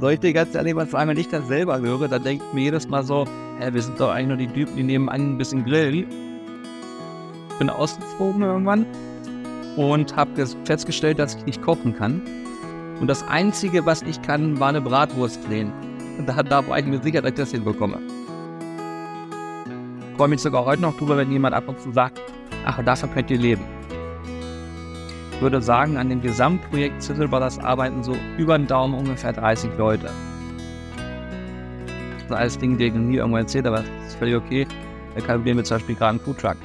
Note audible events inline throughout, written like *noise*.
Soll ich dir ganz ehrlich was sagen, wenn ich das selber höre, dann denke ich mir jedes Mal so, hä, wir sind doch eigentlich nur die Typen, die nebenan ein bisschen grillen. Ich bin ausgezogen irgendwann und habe festgestellt, dass ich nicht kochen kann. Und das Einzige, was ich kann, war eine Bratwurst drehen. Und da, da war ich mir sicher, dass ich das hinbekomme. Ich freue mich sogar heute noch drüber, wenn jemand ab und zu sagt, ach, davon könnt ihr leben. Ich würde sagen, an dem Gesamtprojekt Sizzle Brothers arbeiten so über den Daumen ungefähr 30 Leute. Das sind alles Dinge, die ich noch nie irgendwo erzählt, aber das ist völlig okay. Da kalkulieren wir zum Beispiel gerade einen Foodtruck.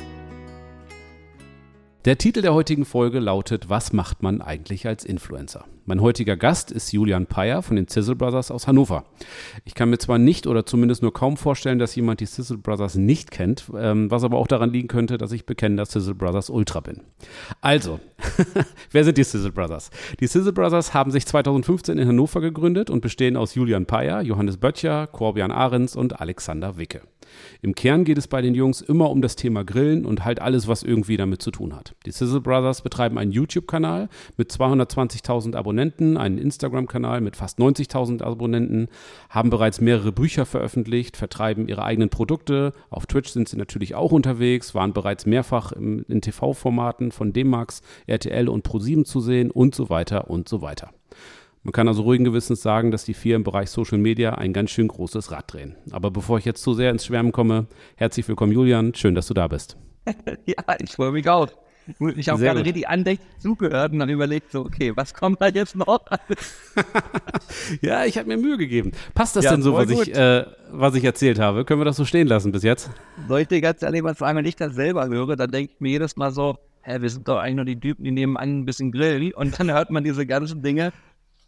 Der Titel der heutigen Folge lautet Was macht man eigentlich als Influencer? Mein heutiger Gast ist Julian Peyer von den Sizzle Brothers aus Hannover. Ich kann mir zwar nicht oder zumindest nur kaum vorstellen, dass jemand die Sizzle Brothers nicht kennt, ähm, was aber auch daran liegen könnte, dass ich bekennender Sizzle Brothers Ultra bin. Also, *laughs* wer sind die Sizzle Brothers? Die Sizzle Brothers haben sich 2015 in Hannover gegründet und bestehen aus Julian Peyer, Johannes Böttcher, Corbian Ahrens und Alexander Wicke. Im Kern geht es bei den Jungs immer um das Thema Grillen und halt alles, was irgendwie damit zu tun hat. Die Sizzle Brothers betreiben einen YouTube-Kanal mit 220.000 Abonnenten, einen Instagram-Kanal mit fast 90.000 Abonnenten, haben bereits mehrere Bücher veröffentlicht, vertreiben ihre eigenen Produkte. Auf Twitch sind sie natürlich auch unterwegs, waren bereits mehrfach im, in TV-Formaten von D-Max, RTL und ProSieben zu sehen und so weiter und so weiter. Man kann also ruhigen Gewissens sagen, dass die vier im Bereich Social Media ein ganz schön großes Rad drehen. Aber bevor ich jetzt zu sehr ins Schwärmen komme, herzlich willkommen Julian, schön, dass du da bist. *laughs* ja, ich freue mich auch. Ich habe gerade richtig andächtig zugehört und dann überlegt so, okay, was kommt da jetzt noch? *laughs* ja, ich habe mir Mühe gegeben. Passt das ja, denn so, was ich, äh, was ich erzählt habe? Können wir das so stehen lassen bis jetzt? Soll ich dir ganz ehrlich was sagen, wenn ich das selber höre, dann denke ich mir jedes Mal so, hä, wir sind doch eigentlich nur die Typen, die nebenan ein bisschen grillen und dann hört man diese ganzen Dinge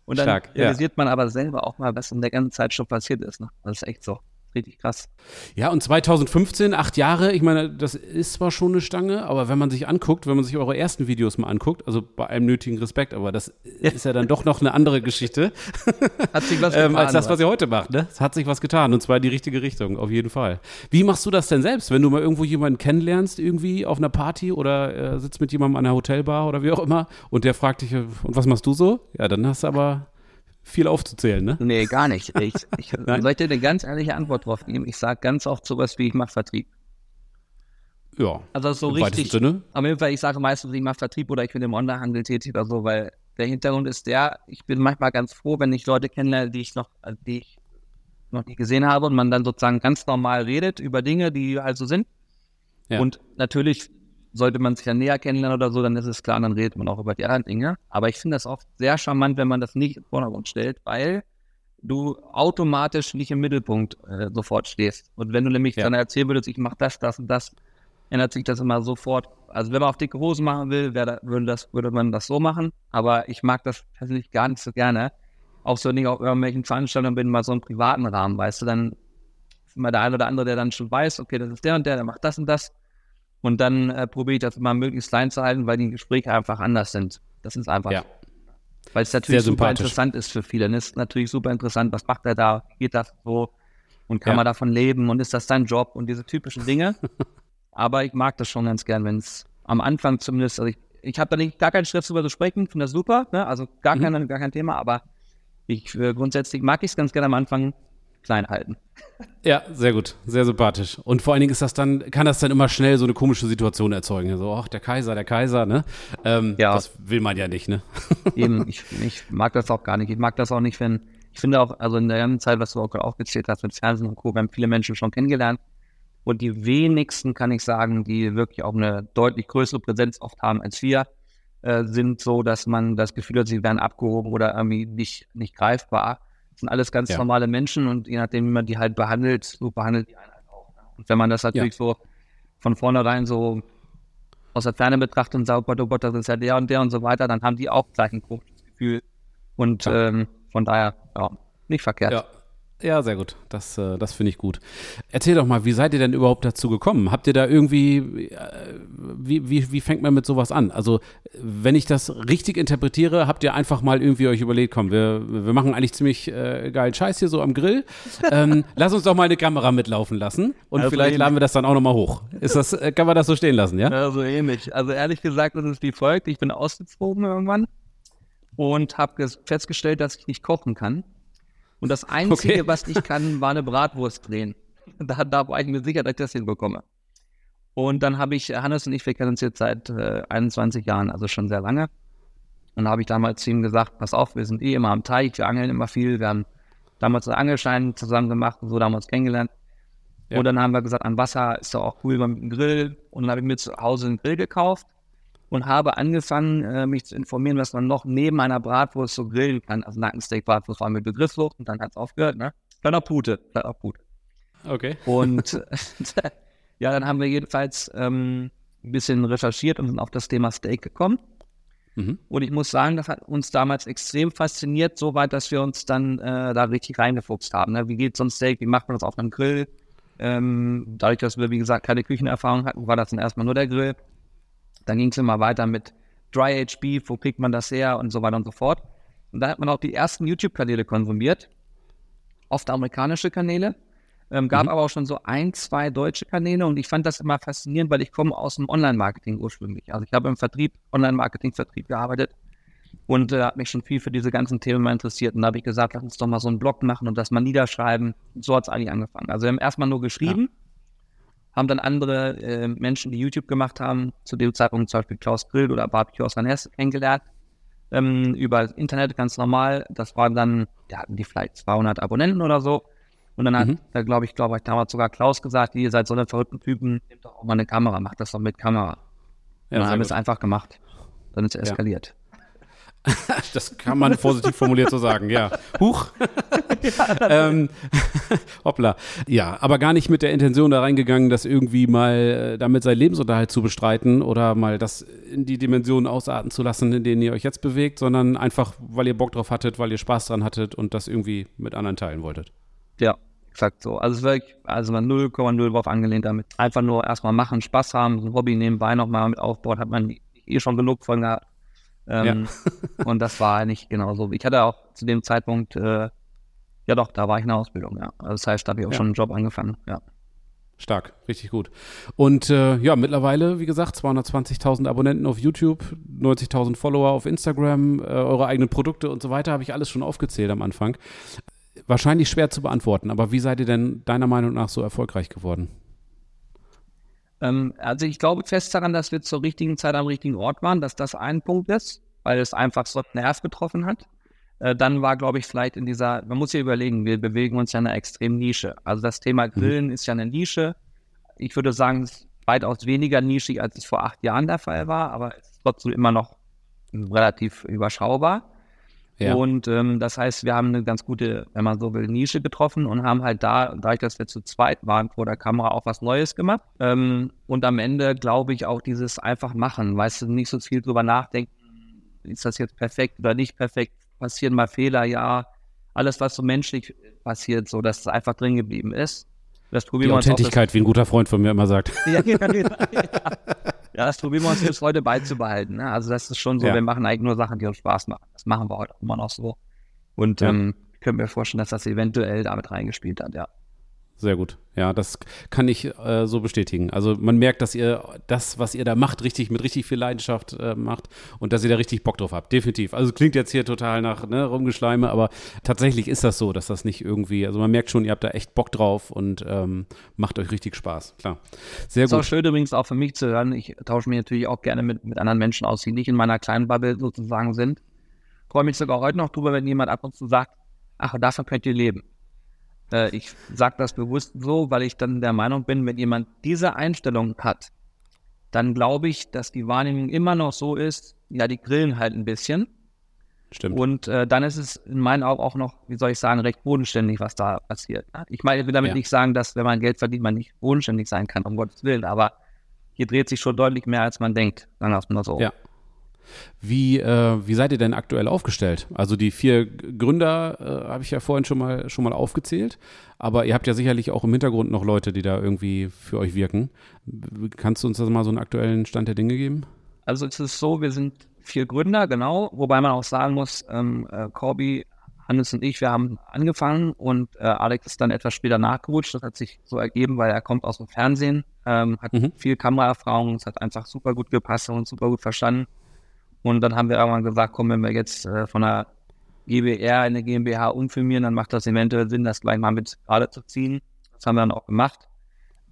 und dann Stark, realisiert ja. man aber selber auch mal, was in der ganzen Zeit schon passiert ist. Ne? Das ist echt so richtig krass. Ja, und 2015, acht Jahre, ich meine, das ist zwar schon eine Stange, aber wenn man sich anguckt, wenn man sich eure ersten Videos mal anguckt, also bei allem nötigen Respekt, aber das ja. ist ja dann doch noch eine andere Geschichte. *laughs* Hat sich was getan. ähm, als das, was ihr heute macht, ne? Es hat sich was getan und zwar in die richtige Richtung, auf jeden Fall. Wie machst du das denn selbst, wenn du mal irgendwo jemanden kennenlernst, irgendwie auf einer Party oder äh, sitzt mit jemandem an einer Hotelbar oder wie auch immer und der fragt dich, und was machst du so? Ja, dann hast du aber viel aufzuzählen, ne? Nee, gar nicht. Ich, *laughs* ich sollte eine ganz ehrliche Antwort drauf geben. Ich sage ganz oft sowas wie, ich mache Vertrieb. Ja. Also so richtig. Sinne. Auf jeden Fall, ich sage meistens, ich mache Vertrieb oder ich bin im Onlinehandel tätig oder so, weil der Hintergrund ist der, ich bin manchmal ganz froh, wenn ich Leute kennenlerne, die ich noch, die ich noch nie gesehen habe und man dann sozusagen ganz normal redet über Dinge, die halt so sind. Ja. Und natürlich sollte man sich ja näher kennenlernen oder so, dann ist es klar, dann redet man auch über die anderen Dinge. Aber ich finde das oft sehr charmant, wenn man das nicht im Vordergrund stellt, weil du automatisch nicht im Mittelpunkt äh, sofort stehst. Und wenn du nämlich ja. dann erzählen würdest, ich mache das, das und das, ändert sich das immer sofort. Also wenn man auf dicke Hosen machen will, da, würde, das, würde man das so machen. Aber ich mag das tatsächlich gar nicht so gerne. Auch so nicht auf irgendwelchen Veranstaltungen bin, mal so einen privaten Rahmen, weißt du, dann ist immer der eine oder andere, der dann schon weiß, okay, das ist der und der, der macht das und das. Und dann äh, probiere ich das immer möglichst klein zu halten, weil die Gespräche einfach anders sind. Das ist einfach. Ja. Weil es natürlich super interessant ist für viele. Und es ist natürlich super interessant, was macht er da, geht das so und kann ja. man davon leben und ist das sein Job und diese typischen Dinge. *laughs* Aber ich mag das schon ganz gern, wenn es am Anfang zumindest, also ich, ich habe da nicht gar keinen Stress drüber zu sprechen, finde das super, ne? also gar, mhm. kein, gar kein Thema, aber ich äh, grundsätzlich mag ich es ganz gerne am Anfang, klein halten. Ja, sehr gut, sehr sympathisch. Und vor allen Dingen ist das dann, kann das dann immer schnell so eine komische Situation erzeugen. So, ach, der Kaiser, der Kaiser, ne? Ähm, ja. Das will man ja nicht, ne? *laughs* Eben, ich, ich mag das auch gar nicht. Ich mag das auch nicht, wenn, ich finde auch, also in der ganzen Zeit, was du auch gerade aufgezählt hast mit Fernsehen und Co., wir haben viele Menschen schon kennengelernt. Und die wenigsten, kann ich sagen, die wirklich auch eine deutlich größere Präsenz oft haben als wir, äh, sind so, dass man das Gefühl hat, sie werden abgehoben oder irgendwie nicht, nicht greifbar. Das sind alles ganz ja. normale Menschen und je nachdem, wie man die halt behandelt, so behandelt die einen halt auch. Ne? Und wenn man das natürlich ja. so von vornherein so aus der Ferne betrachtet und sagt, oh Gott, oh Gott, das ist ja der und der und so weiter, dann haben die auch gleich ein komisches Gefühl. Und ähm, von daher, ja, nicht verkehrt. Ja, ja, sehr gut. Das, äh, das finde ich gut. Erzähl doch mal, wie seid ihr denn überhaupt dazu gekommen? Habt ihr da irgendwie, äh, wie, wie, wie fängt man mit sowas an? Also, wenn ich das richtig interpretiere, habt ihr einfach mal irgendwie euch überlegt, komm, wir, wir machen eigentlich ziemlich äh, geilen Scheiß hier so am Grill. Ähm, *laughs* lass uns doch mal eine Kamera mitlaufen lassen und also vielleicht ähnlich. laden wir das dann auch nochmal hoch. Ist das, äh, kann man das so stehen lassen, ja? Ja, so ähnlich. Also ehrlich gesagt, das ist wie folgt. Ich bin ausgezogen irgendwann und habe festgestellt, dass ich nicht kochen kann. Und das Einzige, okay. was ich kann, war eine Bratwurst drehen. Da, da war ich mir sicher, dass ich das hinbekomme. Und dann habe ich, Hannes und ich, wir kennen uns jetzt seit äh, 21 Jahren, also schon sehr lange. Und da habe ich damals zu ihm gesagt, pass auf, wir sind eh immer am Teich, wir angeln immer viel, wir haben damals einen Angelschein zusammen gemacht und so damals kennengelernt. Ja. Und dann haben wir gesagt, am Wasser ist doch auch cool mit dem Grill. Und dann habe ich mir zu Hause einen Grill gekauft und habe angefangen, äh, mich zu informieren, was man noch neben einer Bratwurst so grillen kann. Also Nackensteak, Bratwurst war mit Begriffslos und dann hat es aufgehört, ne? Dann auch Pute, dann auch Pute. Okay. Und *laughs* *laughs* ja, dann haben wir jedenfalls ähm, ein bisschen recherchiert und sind auf das Thema Steak gekommen. Mhm. Und ich muss sagen, das hat uns damals extrem fasziniert, so weit, dass wir uns dann äh, da richtig reingefuchst haben. Ne? Wie geht so ein Steak, wie macht man das auf einem Grill? Ähm, dadurch, dass wir, wie gesagt, keine Küchenerfahrung hatten, war das dann erstmal nur der Grill. Dann ging es immer weiter mit Dry Beef, wo kriegt man das her und so weiter und so fort. Und da hat man auch die ersten YouTube-Kanäle konsumiert, oft amerikanische Kanäle. Ähm, gab mhm. aber auch schon so ein, zwei deutsche Kanäle und ich fand das immer faszinierend, weil ich komme aus dem Online-Marketing ursprünglich. Also ich habe im Vertrieb, Online-Marketing-Vertrieb gearbeitet und äh, habe mich schon viel für diese ganzen Themen mal interessiert. Und da habe ich gesagt, lass uns doch mal so einen Blog machen und das mal niederschreiben. Und so hat es eigentlich angefangen. Also wir haben erstmal nur geschrieben, ja. Haben dann andere äh, Menschen, die YouTube gemacht haben, zu dem Zeitpunkt zum Beispiel Klaus Grill oder Barbecue aus Hesse kennengelernt. Ähm, über das Internet ganz normal. Das waren dann, ja, hatten die vielleicht 200 Abonnenten oder so. Und dann hat, mhm. da glaube ich, glaube ich, damals sogar Klaus gesagt, ihr seid so eine verrückten Typen, nehmt doch auch mal eine Kamera, macht das doch mit Kamera. Ja, und dann haben wir es einfach gemacht. Dann ist es eskaliert. *laughs* das kann man positiv formuliert so sagen, ja. Huch. *laughs* ja, *laughs* ähm, hoppla. Ja, aber gar nicht mit der Intention da reingegangen, das irgendwie mal äh, damit seinen Lebensunterhalt zu bestreiten oder mal das in die Dimensionen ausarten zu lassen, in denen ihr euch jetzt bewegt, sondern einfach, weil ihr Bock drauf hattet, weil ihr Spaß dran hattet und das irgendwie mit anderen teilen wolltet. Ja, exakt so. Also es wirklich, also man 0,0 drauf angelehnt damit. Einfach nur erstmal machen, Spaß haben, ein Hobby nebenbei nochmal mit aufbauen, hat man eh schon genug von gehabt. Ähm, ja. und das war nicht genau so. Ich hatte auch zu dem Zeitpunkt, äh, ja doch, da war ich in der Ausbildung, ja. Also das heißt, da habe ich auch ja. schon einen Job angefangen, ja. Stark, richtig gut. Und äh, ja, mittlerweile, wie gesagt, 220.000 Abonnenten auf YouTube, 90.000 Follower auf Instagram, äh, eure eigenen Produkte und so weiter, habe ich alles schon aufgezählt am Anfang wahrscheinlich schwer zu beantworten, aber wie seid ihr denn deiner Meinung nach so erfolgreich geworden? Ähm, also ich glaube fest daran, dass wir zur richtigen Zeit am richtigen Ort waren, dass das ein Punkt ist, weil es einfach so einen Nerv getroffen hat. Äh, dann war, glaube ich, vielleicht in dieser, man muss ja überlegen, wir bewegen uns ja in einer extremen Nische. Also das Thema mhm. Grillen mhm. ist ja eine Nische. Ich würde sagen, es ist weitaus weniger nischig, als es vor acht Jahren der Fall war, aber es ist trotzdem immer noch relativ überschaubar. Ja. Und ähm, das heißt, wir haben eine ganz gute, wenn man so will, Nische getroffen und haben halt da, dadurch, dass wir zu zweit waren vor der Kamera, auch was Neues gemacht. Ähm, und am Ende glaube ich auch dieses einfach machen, weißt du, nicht so viel drüber nachdenken, ist das jetzt perfekt oder nicht perfekt, passieren mal Fehler, ja. Alles, was so menschlich passiert, so dass es einfach drin geblieben ist. Das probieren Die wir Authentlichkeit, wie ein guter Freund von mir immer sagt. Ja, ja, ja. *laughs* *laughs* Ja, das probieren wir uns bis heute beizubehalten. Ne? Also das ist schon so, ja. wir machen eigentlich nur Sachen, die uns Spaß machen. Das machen wir heute immer noch so. Und ja. ähm, können mir vorstellen, dass das eventuell damit reingespielt hat, ja. Sehr gut. Ja, das kann ich äh, so bestätigen. Also man merkt, dass ihr das, was ihr da macht, richtig mit richtig viel Leidenschaft äh, macht und dass ihr da richtig Bock drauf habt. Definitiv. Also klingt jetzt hier total nach ne, Rumgeschleime, aber tatsächlich ist das so, dass das nicht irgendwie, also man merkt schon, ihr habt da echt Bock drauf und ähm, macht euch richtig Spaß. Klar. Sehr gut. Ist auch schön übrigens auch für mich zu hören. Ich tausche mich natürlich auch gerne mit, mit anderen Menschen aus, die nicht in meiner kleinen Bubble sozusagen sind. Freue mich sogar heute noch drüber, wenn jemand ab und zu sagt, ach, davon könnt ihr leben. Äh, ich sage das bewusst so, weil ich dann der Meinung bin, wenn jemand diese Einstellung hat, dann glaube ich, dass die Wahrnehmung immer noch so ist, ja, die grillen halt ein bisschen. Stimmt. Und äh, dann ist es in meinen Augen auch noch, wie soll ich sagen, recht bodenständig, was da passiert. Ich meine, ich will damit ja. nicht sagen, dass wenn man Geld verdient, man nicht bodenständig sein kann, um Gottes Willen, aber hier dreht sich schon deutlich mehr, als man denkt, sagen wir es mal so. Ja. Wie, äh, wie seid ihr denn aktuell aufgestellt? Also die vier Gründer äh, habe ich ja vorhin schon mal, schon mal aufgezählt, aber ihr habt ja sicherlich auch im Hintergrund noch Leute, die da irgendwie für euch wirken. Kannst du uns das mal so einen aktuellen Stand der Dinge geben? Also es ist so, wir sind vier Gründer, genau, wobei man auch sagen muss, ähm, äh, Corby, Hannes und ich, wir haben angefangen und äh, Alex ist dann etwas später nachgerutscht. Das hat sich so ergeben, weil er kommt aus dem Fernsehen, ähm, hat mhm. viel Kameraerfahrung, es hat einfach super gut gepasst und super gut verstanden. Und dann haben wir irgendwann gesagt, komm, wenn wir jetzt äh, von einer GBR eine GmbH umfirmieren, dann macht das eventuell Sinn, das gleich mal mit gerade zu ziehen. Das haben wir dann auch gemacht.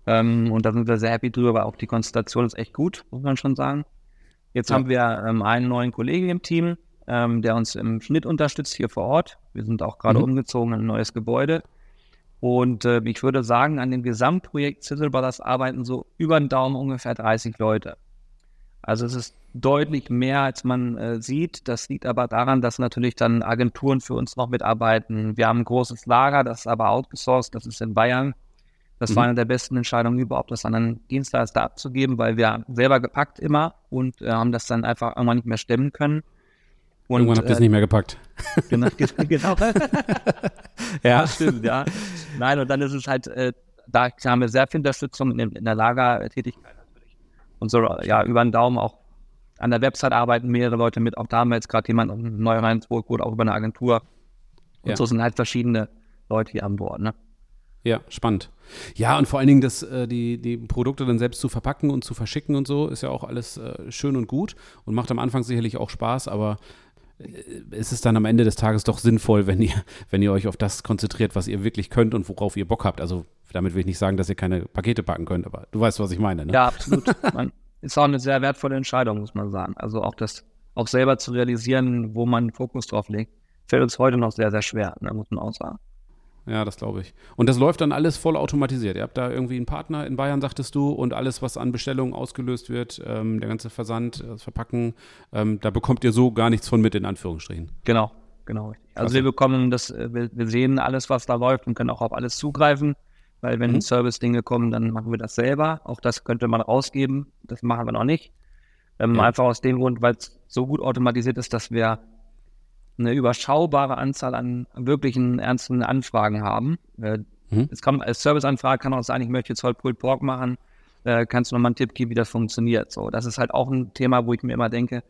Ähm, und da sind wir sehr happy drüber, weil auch die Konstellation ist echt gut, muss man schon sagen. Jetzt ja. haben wir ähm, einen neuen Kollegen im Team, ähm, der uns im Schnitt unterstützt hier vor Ort. Wir sind auch gerade mhm. umgezogen in ein neues Gebäude. Und äh, ich würde sagen, an dem Gesamtprojekt Sizzle Brothers arbeiten so über den Daumen ungefähr 30 Leute. Also es ist deutlich mehr, als man äh, sieht. Das liegt aber daran, dass natürlich dann Agenturen für uns noch mitarbeiten. Wir haben ein großes Lager, das ist aber outgesourced, das ist in Bayern. Das mhm. war eine der besten Entscheidungen überhaupt, das an einen Dienstleister abzugeben, weil wir selber gepackt immer und äh, haben das dann einfach irgendwann nicht mehr stemmen können. Und, irgendwann habt ihr es äh, nicht mehr gepackt. *laughs* Genau. genau. *laughs* ja, stimmt, ja. Nein, und dann ist es halt, äh, da haben wir sehr viel Unterstützung in, in der Lagertätigkeit natürlich. Und so, ja, über den Daumen auch an der Website arbeiten mehrere Leute mit. Auch da haben wir jetzt gerade jemanden neu reingeholt, auch über eine Agentur. Und ja. so sind halt verschiedene Leute hier an Bord. Ne? Ja, spannend. Ja, und vor allen Dingen, das, äh, die, die Produkte dann selbst zu verpacken und zu verschicken und so, ist ja auch alles äh, schön und gut und macht am Anfang sicherlich auch Spaß, aber äh, ist es dann am Ende des Tages doch sinnvoll, wenn ihr, *laughs* wenn ihr euch auf das konzentriert, was ihr wirklich könnt und worauf ihr Bock habt. Also damit will ich nicht sagen, dass ihr keine Pakete packen könnt, aber du weißt, was ich meine. Ne? Ja, absolut. Man, ist auch eine sehr wertvolle Entscheidung, muss man sagen. Also auch das, auch selber zu realisieren, wo man Fokus drauf legt, fällt uns heute noch sehr, sehr schwer, ne, muss man auch sagen. Ja, das glaube ich. Und das läuft dann alles voll automatisiert. Ihr habt da irgendwie einen Partner in Bayern, sagtest du, und alles, was an Bestellungen ausgelöst wird, ähm, der ganze Versand, das Verpacken, ähm, da bekommt ihr so gar nichts von mit, in Anführungsstrichen. Genau, genau. Also wir bekommen das, äh, wir, wir, sehen alles, was da läuft und können auch auf alles zugreifen, weil wenn mhm. Service-Dinge kommen, dann machen wir das selber. Auch das könnte man rausgeben, das machen wir noch nicht. Ähm, ja. Einfach aus dem Grund, weil es so gut automatisiert ist, dass wir eine überschaubare Anzahl an wirklichen ernsten Anfragen haben. Äh, mhm. Es kommt als Serviceanfrage kann auch sein, ich möchte jetzt heute Pulled Pork machen. Äh, kannst du noch mal einen Tipp geben, wie das funktioniert? So, das ist halt auch ein Thema, wo ich mir immer denke,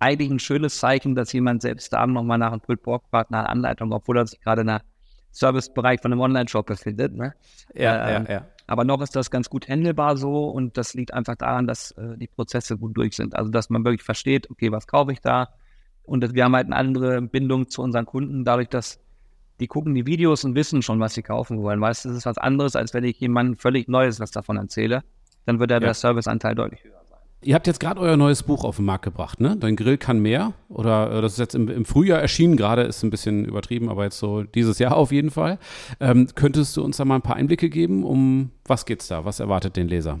eigentlich ein schönes Zeichen, dass jemand selbst da noch mal nach einem Pulled Pork fragt, nach Anleitung, obwohl er sich gerade in der Servicebereich von einem Online-Shop befindet. Ne? Ja, äh, ja, ja. Aber noch ist das ganz gut handelbar so und das liegt einfach daran, dass äh, die Prozesse gut durch sind. Also dass man wirklich versteht, okay, was kaufe ich da? Und wir haben halt eine andere Bindung zu unseren Kunden, dadurch, dass die gucken die Videos und wissen schon, was sie kaufen wollen. Weißt du, das ist was anderes, als wenn ich jemandem völlig Neues was davon erzähle. Dann wird ja, der Serviceanteil deutlich höher. Ihr habt jetzt gerade euer neues Buch auf den Markt gebracht, ne? Dein Grill kann mehr. Oder äh, das ist jetzt im, im Frühjahr erschienen, gerade ist ein bisschen übertrieben, aber jetzt so dieses Jahr auf jeden Fall. Ähm, könntest du uns da mal ein paar Einblicke geben? Um was geht's da? Was erwartet den Leser?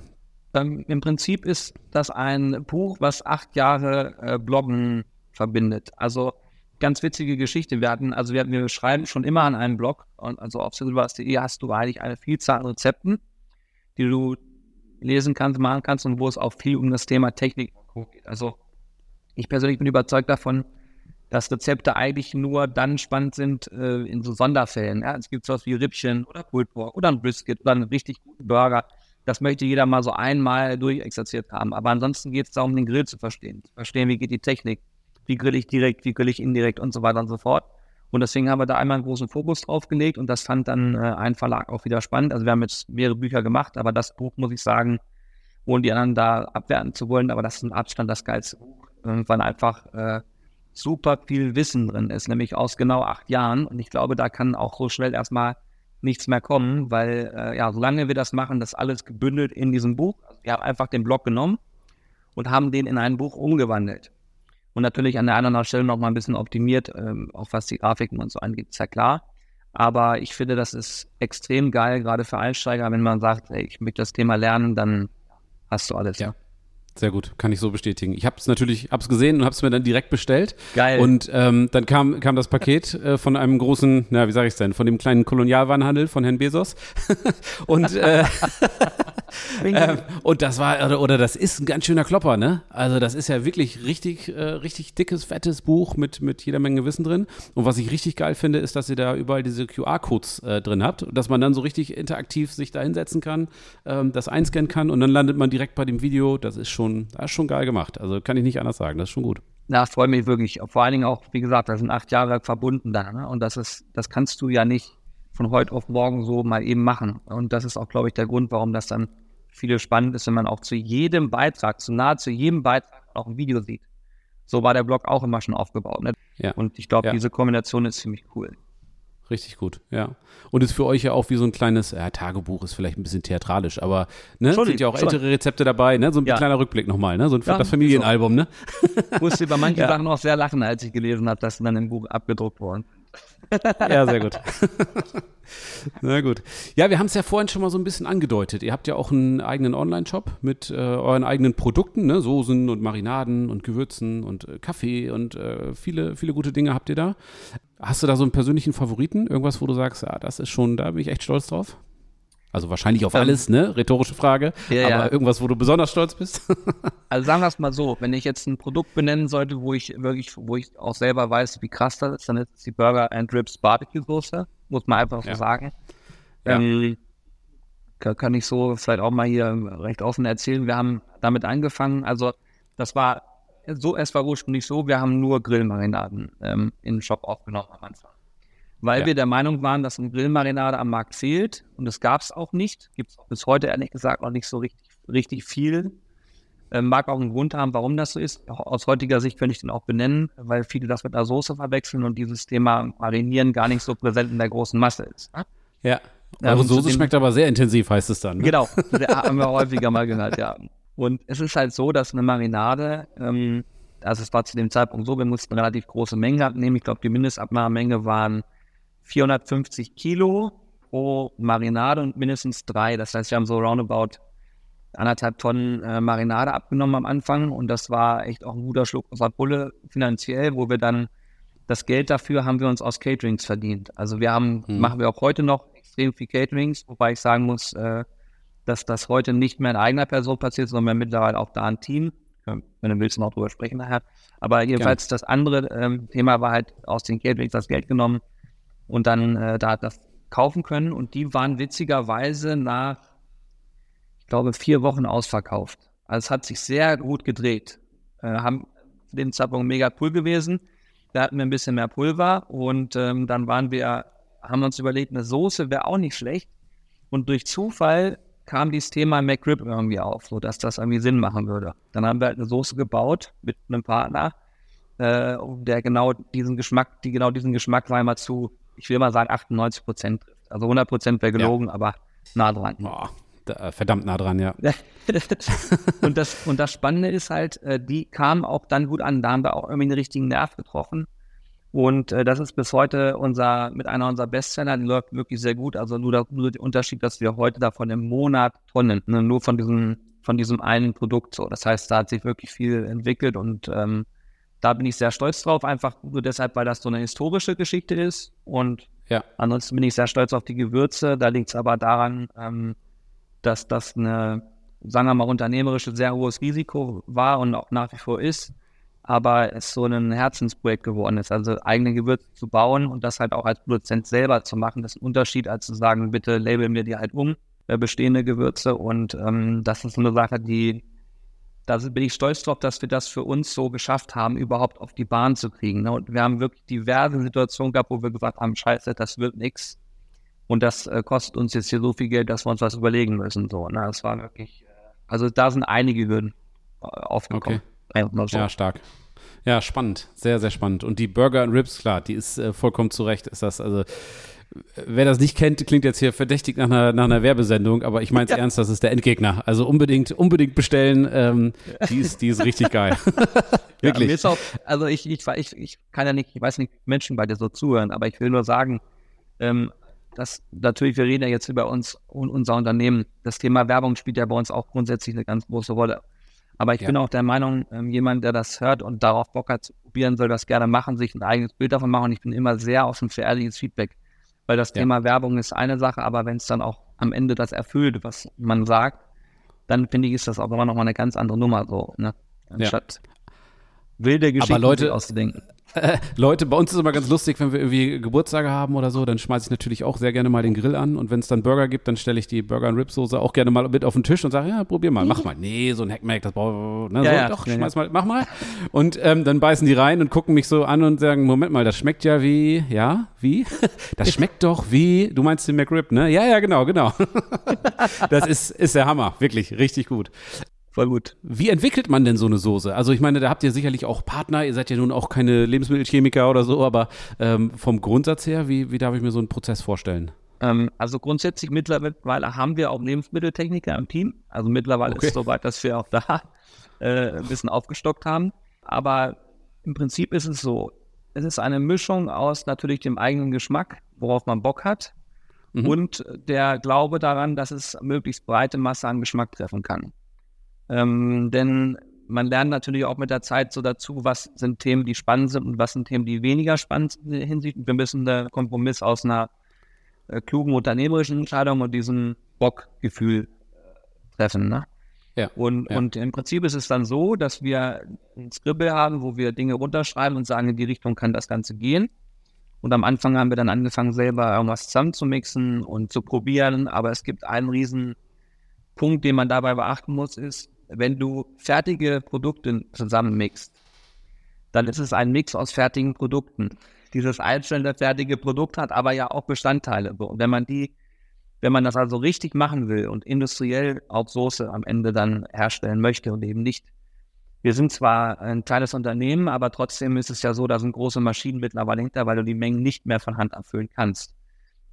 Ähm, Im Prinzip ist das ein Buch, was acht Jahre äh, Bloggen verbindet. Also ganz witzige Geschichte. Wir hatten, also wir, wir schreiben schon immer an einem Blog, und also auf silvers.de hast du eigentlich eine Vielzahl an Rezepten, die du lesen kannst, machen kannst und wo es auch viel um das Thema Technik geht. Also ich persönlich bin überzeugt davon, dass Rezepte eigentlich nur dann spannend sind äh, in so Sonderfällen. Ja? Es gibt sowas wie Rippchen oder Pulled oder ein Brisket oder einen richtig guten Burger. Das möchte jeder mal so einmal durchexerziert haben. Aber ansonsten geht es darum, den Grill zu verstehen. Zu verstehen, wie geht die Technik wie grill ich direkt, wie grill ich indirekt und so weiter und so fort. Und deswegen haben wir da einmal einen großen Fokus drauf gelegt und das fand dann äh, ein Verlag auch wieder spannend. Also wir haben jetzt mehrere Bücher gemacht, aber das Buch, muss ich sagen, ohne die anderen da abwerten zu wollen, aber das ist ein Abstand das geilste Buch, weil einfach äh, super viel Wissen drin ist, nämlich aus genau acht Jahren. Und ich glaube, da kann auch so schnell erstmal nichts mehr kommen, weil äh, ja, solange wir das machen, das alles gebündelt in diesem Buch. Also wir haben einfach den Blog genommen und haben den in ein Buch umgewandelt und natürlich an der anderen Stelle noch mal ein bisschen optimiert, ähm, auch was die Grafiken und so angeht, ist ja klar. Aber ich finde, das ist extrem geil, gerade für Einsteiger, wenn man sagt, ey, ich möchte das Thema lernen, dann hast du alles. Ja. Sehr gut, kann ich so bestätigen. Ich habe es natürlich, hab's gesehen und habe es mir dann direkt bestellt. Geil. Und ähm, dann kam, kam das Paket äh, von einem großen, na wie sage ich denn, von dem kleinen Kolonialwarenhandel von Herrn Bezos. *laughs* und äh, *laughs* äh, und das war oder, oder das ist ein ganz schöner Klopper, ne? Also das ist ja wirklich richtig, äh, richtig dickes, fettes Buch mit mit jeder Menge Wissen drin. Und was ich richtig geil finde, ist, dass ihr da überall diese QR-Codes äh, drin habt, und dass man dann so richtig interaktiv sich da hinsetzen kann, ähm, das einscannen kann und dann landet man direkt bei dem Video. Das ist schon schon, das ist schon geil gemacht. Also kann ich nicht anders sagen, das ist schon gut. Na, freue mich wirklich. Vor allen Dingen auch, wie gesagt, da sind acht Jahre verbunden da. Ne? Und das ist, das kannst du ja nicht von heute auf morgen so mal eben machen. Und das ist auch, glaube ich, der Grund, warum das dann viele spannend ist, wenn man auch zu jedem Beitrag, zu nahezu jedem Beitrag auch ein Video sieht. so war der Blog auch immer schon aufgebaut. Ne? Ja. Und ich glaube, Ja. diese Kombination ist ziemlich cool. Richtig gut, ja. Und ist für euch ja auch wie so ein kleines ja, Tagebuch, ist vielleicht ein bisschen theatralisch, aber ne, Schon, sind ja auch schon. ältere Rezepte dabei, ne? So ein Ja. kleiner Rückblick nochmal, ne? So ein Ja, das Familienalbum, ne? Ich musste über manche. *laughs* Sachen auch sehr lachen, als ich gelesen habe, dass sie dann im Buch abgedruckt wurden. Ja, sehr gut. *laughs* Na gut. Ja, wir haben es ja vorhin schon mal so ein bisschen angedeutet. Ihr habt ja auch einen eigenen Online-Shop mit äh, euren eigenen Produkten, ne? Soßen und Marinaden und Gewürzen und äh, Kaffee und äh, viele, viele gute Dinge habt ihr da. Hast du da so einen persönlichen Favoriten? Irgendwas, wo du sagst, ja, das ist schon, da bin ich echt stolz drauf? Also wahrscheinlich auf Ähm, alles, ne? Rhetorische Frage. Ja, aber ja. irgendwas, wo du besonders stolz bist? *laughs* Also sagen wir es mal so, wenn ich jetzt ein Produkt benennen sollte, wo ich wirklich, wo ich auch selber weiß, wie krass das ist, dann ist es die Burger and Ribs Barbecue Soße, muss man einfach so Ja. sagen. Ähm, kann, kann ich so vielleicht auch mal hier recht offen erzählen. Wir haben damit angefangen, also das war so, es war ursprünglich so, wir haben nur Grillmarinaden ähm, in den Shop aufgenommen am Anfang. Weil Ja. wir der Meinung waren, dass eine Grillmarinade am Markt fehlt und das gab es auch nicht. Gibt es bis heute ehrlich gesagt noch nicht so richtig, richtig viel. Ähm, mag auch einen Grund haben, warum das so ist. Auch aus heutiger Sicht könnte ich den auch benennen, weil viele das mit einer Soße verwechseln und dieses Thema Marinieren gar nicht so präsent in der großen Masse ist. ja. Ja, Eure und Soße schmeckt aber sehr intensiv, heißt es dann. Ne? Genau, *laughs* das haben wir häufiger mal gehört, ja. Und es ist halt so, dass eine Marinade, ähm, also es war zu dem Zeitpunkt so, wir mussten relativ große Mengen abnehmen. Ich glaube, die Mindestabnahmemenge waren 450 Kilo pro Marinade und mindestens drei. Das heißt, wir haben so roundabout anderthalb Tonnen äh, Marinade abgenommen am Anfang und das war echt auch ein guter Schluck aus der Pulle finanziell, wo wir dann das Geld dafür haben wir uns aus Caterings verdient. Also wir haben, Mhm. machen wir auch heute noch extrem viel Caterings, wobei ich sagen muss, äh, dass das heute nicht mehr in eigener Person passiert, sondern mittlerweile auch da ein Team. Wenn du willst, noch drüber sprechen nachher. Aber jedenfalls das andere ähm, Thema war halt aus den Caterings das Geld genommen und dann äh, da das kaufen können. Und die waren witzigerweise nach, ich glaube, vier Wochen ausverkauft. Also es hat sich sehr gut gedreht. Äh, haben zu dem Zeitpunkt mega cool gewesen. Da hatten wir ein bisschen mehr Pulver und ähm, dann waren wir, haben uns überlegt, eine Soße wäre auch nicht schlecht. Und durch Zufall kam dieses Thema McRib irgendwie auf, so dass das irgendwie Sinn machen würde. Dann haben wir halt eine Soße gebaut mit einem Partner, äh, der genau diesen Geschmack, die genau diesen Geschmack war mal zu, ich will mal sagen, 98 Prozent trifft. Also 100 Prozent wäre gelogen, aber nah dran. Boah, da, äh, verdammt nah dran, ja. *laughs* und, das, und das Spannende ist halt, äh, die kamen auch dann gut an. Da haben wir auch irgendwie den richtigen Nerv getroffen. Und äh, das ist bis heute unser, mit einer unserer Bestseller, die läuft wirklich sehr gut. Also nur, der- nur der Unterschied, dass wir heute davon im Monat Tonnen, ne, nur von diesem, von diesem einen Produkt so. Das heißt, da hat sich wirklich viel entwickelt und ähm, da bin ich sehr stolz drauf, einfach nur deshalb, weil das so eine historische Geschichte ist. Und Ja. ansonsten bin ich sehr stolz auf die Gewürze. Da liegt es aber daran, ähm, dass das eine, sagen wir mal, unternehmerische sehr hohes Risiko war und auch nach wie vor ist, aber es so ein Herzensprojekt geworden ist. Also eigene Gewürze zu bauen und das halt auch als Produzent selber zu machen, das ist ein Unterschied, als zu sagen, bitte labeln wir die halt um, äh, bestehende Gewürze. Und ähm, das ist eine Sache, die, da bin ich stolz drauf, dass wir das für uns so geschafft haben, überhaupt auf die Bahn zu kriegen. Ne? Und wir haben wirklich diverse Situationen gehabt, wo wir gesagt haben, scheiße, das wird nix. Und das äh, kostet uns jetzt hier so viel Geld, dass wir uns was überlegen müssen. So, ne? Das war wirklich, äh, also da sind einige Hürden äh, aufgekommen. Mal so. Ja, stark. Ja, spannend. Sehr, sehr spannend. Und die Burger and Ribs, klar, die ist äh, vollkommen zu Recht. Ist das, also, wer das nicht kennt, klingt jetzt hier verdächtig nach einer, nach einer Werbesendung, aber ich meine es Ja. ernst, das ist der Endgegner. Also unbedingt, unbedingt bestellen. Ähm, die, ist, die ist richtig geil. *laughs* Ja, *laughs* mir Wirklich. ist auch, also ich, ich, ich, ich kann ja nicht, ich weiß nicht, wie Menschen bei dir so zuhören, aber ich will nur sagen, ähm, dass natürlich, wir reden ja jetzt über uns und unser Unternehmen. Das Thema Werbung spielt ja bei uns auch grundsätzlich eine ganz große Rolle. Aber ich Ja. bin auch der Meinung, ähm, jemand, der das hört und darauf Bock hat zu probieren, soll das gerne machen, sich ein eigenes Bild davon machen. Und ich bin immer sehr offen für ehrliches Feedback. Weil das Ja. Thema Werbung ist eine Sache, aber wenn es dann auch am Ende das erfüllt, was man sagt, dann finde ich, ist das auch immer noch mal eine ganz andere Nummer so, ne? Anstatt wilde Geschichten Leute- auszudenken. Äh, *laughs* Leute, bei uns ist immer ganz lustig, wenn wir irgendwie Geburtstage haben oder so, dann schmeiße ich natürlich auch sehr gerne mal den Grill an und wenn es dann Burger gibt, dann stelle ich die Burger und Rib Soße auch gerne mal mit auf den Tisch und sage, ja, probier mal, mach mal. Nee, so ein Hackmack, das braucht, ne, Ja, so, ja. doch, Ja, ja. schmeiß mal, mach mal. Und ähm, dann beißen die rein und gucken mich so an und sagen, Moment mal, das schmeckt ja wie, ja, wie? *laughs* Das schmeckt doch wie, du meinst den McRib, ne? Ja, ja, genau, genau. *laughs* Das ist, ist der Hammer, wirklich, richtig gut. Voll gut. Wie entwickelt man denn so eine Soße? Also ich meine, da habt ihr sicherlich auch Partner, ihr seid ja nun auch keine Lebensmittelchemiker oder so, aber ähm, vom Grundsatz her, wie, wie darf ich mir so einen Prozess vorstellen? Ähm, also grundsätzlich mittlerweile haben wir auch Lebensmitteltechniker im Team. Also mittlerweile okay. ist es soweit, dass wir auch da äh, ein bisschen aufgestockt haben. Aber im Prinzip ist es so, es ist eine Mischung aus natürlich dem eigenen Geschmack, worauf man Bock hat, mhm. und der Glaube daran, dass es möglichst breite Masse an Geschmack treffen kann. Ähm, denn man lernt natürlich auch mit der Zeit so dazu, was sind Themen, die spannend sind und was sind Themen, die weniger spannend sind hinsichtlich. Wir müssen einen Kompromiss aus einer äh, klugen unternehmerischen Entscheidung und diesem Bockgefühl äh, treffen. Ne? Ja, und, ja. und im Prinzip ist es dann so, dass wir ein Skribbel haben, wo wir Dinge runterschreiben und sagen, in die Richtung kann das Ganze gehen. Und am Anfang haben wir dann angefangen, selber irgendwas zusammenzumixen und zu probieren. Aber es gibt einen riesen Punkt, den man dabei beachten muss, ist, wenn du fertige Produkte zusammenmixst, dann ist es ein Mix aus fertigen Produkten. Dieses einzelne fertige Produkt hat aber ja auch Bestandteile. Und wenn man die, wenn man das also richtig machen will und industriell auch Soße am Ende dann herstellen möchte und eben nicht wir sind zwar ein kleines Unternehmen, aber trotzdem ist es ja so, da sind große Maschinen mittlerweile hinter, weil du die Mengen nicht mehr von Hand abfüllen kannst.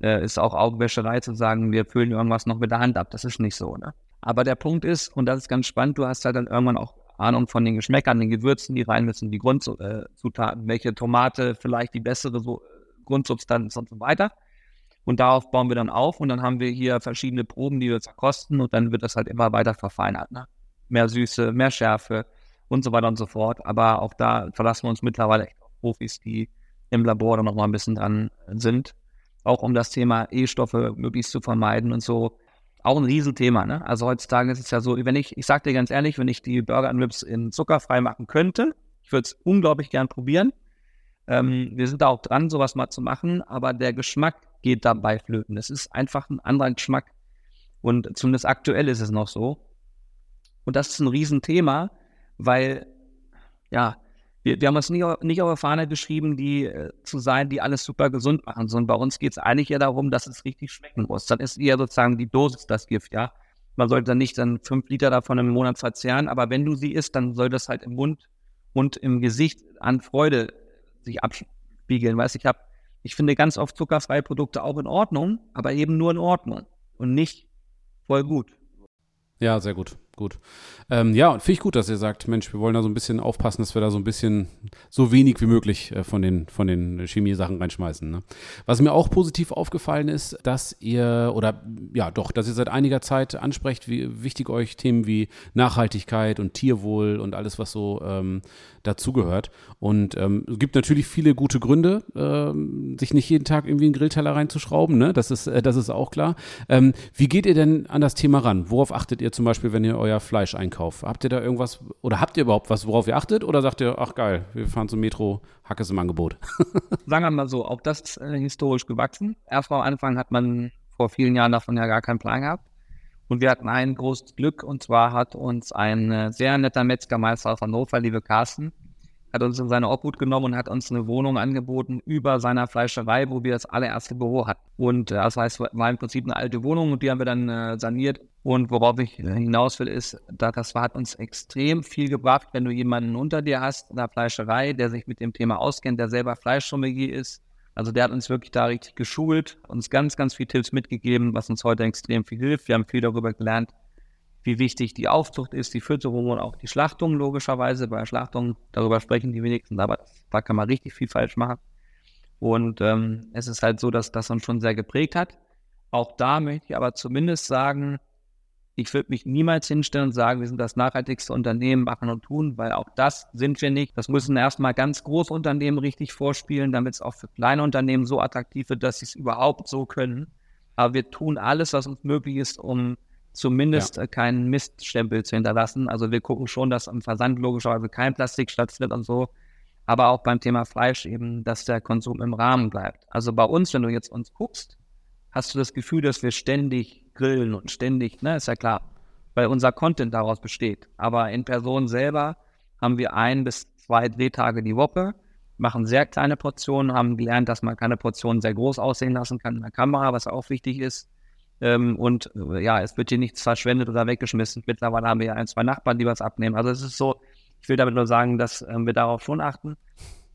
Äh, ist auch Augenwäscherei zu sagen, wir füllen irgendwas noch mit der Hand ab. Das ist nicht so. Ne? Aber der Punkt ist, und das ist ganz spannend, du hast halt dann irgendwann auch Ahnung von den Geschmäckern, den Gewürzen, die rein müssen, die Grundzutaten, welche Tomate vielleicht die bessere so Grundsubstanz und so weiter. Und darauf bauen wir dann auf und dann haben wir hier verschiedene Proben, die wir zerkosten und dann wird das halt immer weiter verfeinert. Ne? Mehr Süße, mehr Schärfe und so weiter und so fort. Aber auch da verlassen wir uns mittlerweile echt auf Profis, die im Labor dann nochmal ein bisschen dran sind. Auch um das Thema E-Stoffe möglichst zu vermeiden und so auch ein Riesenthema. Ne? Also heutzutage ist es ja so, wenn ich, ich sag dir ganz ehrlich, wenn ich die Burger and Rips in zuckerfrei machen könnte, ich würde es unglaublich gern probieren. Ähm, wir sind da auch dran, sowas mal zu machen, aber der Geschmack geht dabei flöten. Es ist einfach ein anderer Geschmack. Und zumindest aktuell ist es noch so. Und das ist ein Riesenthema, weil, ja, wir, wir haben uns nicht, nicht auf der Fahne geschrieben, die äh, zu sein, die alles super gesund machen, sondern bei uns geht es eigentlich eher darum, dass es richtig schmecken muss. Dann ist eher sozusagen die Dosis das Gift, ja. Man sollte dann nicht dann fünf Liter davon im Monat verzehren, aber wenn du sie isst, dann soll das halt im Mund und im Gesicht an Freude sich abspiegeln. Weißt ich habe, ich finde ganz oft zuckerfreie Produkte auch in Ordnung, aber eben nur in Ordnung und nicht voll gut. Ja, sehr gut gut. Ähm, ja, finde ich gut, dass ihr sagt, Mensch, wir wollen da so ein bisschen aufpassen, dass wir da so ein bisschen so wenig wie möglich äh, von den, von den Chemiesachen reinschmeißen. Ne? Was mir auch positiv aufgefallen ist, dass ihr, oder ja doch, dass ihr seit einiger Zeit ansprecht, wie wichtig euch Themen wie Nachhaltigkeit und Tierwohl und alles, was so ähm, dazugehört. Und ähm, es gibt natürlich viele gute Gründe, ähm, sich nicht jeden Tag irgendwie einen Grillteller reinzuschrauben, ne? Das ist, äh, das ist auch klar. Ähm, wie geht ihr denn an das Thema ran? Worauf achtet ihr zum Beispiel, wenn ihr euer Fleisch einkauft? Habt ihr da irgendwas oder habt ihr überhaupt was, worauf ihr achtet? Oder sagt ihr, ach geil, wir fahren zum Metro, Hack ist im Angebot? *laughs* Sagen wir mal so, auch das ist äh, historisch gewachsen. Erst am Anfang hat man vor vielen Jahren davon ja gar keinen Plan gehabt. Und wir hatten ein großes Glück, und zwar hat uns ein äh, sehr netter Metzgermeister aus Hannover, liebe Carsten, hat uns in seine Obhut genommen und hat uns eine Wohnung angeboten über seiner Fleischerei, wo wir das allererste Büro hatten. Und das heißt, war im Prinzip eine alte Wohnung und die haben wir dann äh, saniert. Und worauf ich hinaus will, ist, dass das hat uns extrem viel gebracht, wenn du jemanden unter dir hast in der Fleischerei, der sich mit dem Thema auskennt, der selber Fleischsommelier ist. Also der hat uns wirklich da richtig geschult, uns ganz, ganz viele Tipps mitgegeben, was uns heute extrem viel hilft. Wir haben viel darüber gelernt, wie wichtig die Aufzucht ist, die Fütterung und auch die Schlachtung logischerweise. Bei Schlachtung, darüber sprechen die wenigsten, aber da kann man richtig viel falsch machen. Und ähm, es ist halt so, dass das uns schon sehr geprägt hat. Auch da möchte ich aber zumindest sagen, ich würde mich niemals hinstellen und sagen, wir sind das nachhaltigste Unternehmen, machen und tun, weil auch das sind wir nicht. Das müssen erstmal ganz große Unternehmen richtig vorspielen, damit es auch für kleine Unternehmen so attraktiv wird, dass sie es überhaupt so können. Aber wir tun alles, was uns möglich ist, um zumindest ja. keinen Miststempel zu hinterlassen. Also wir gucken schon, dass am Versand logischerweise kein Plastik stattfindet und so. Aber auch beim Thema Fleisch eben, dass der Konsum im Rahmen bleibt. Also bei uns, wenn du jetzt uns guckst, hast du das Gefühl, dass wir ständig grillen und ständig, ne, ist ja klar, weil unser Content daraus besteht. Aber in Person selber haben wir ein bis zwei Drehtage die Woche, machen sehr kleine Portionen, haben gelernt, dass man keine Portionen sehr groß aussehen lassen kann in der Kamera, was auch wichtig ist. Ähm, und äh, ja, es wird hier nichts verschwendet oder weggeschmissen. Mittlerweile haben wir ja ein, zwei Nachbarn, die was abnehmen. Also es ist so, ich will damit nur sagen, dass ähm, wir darauf schon achten.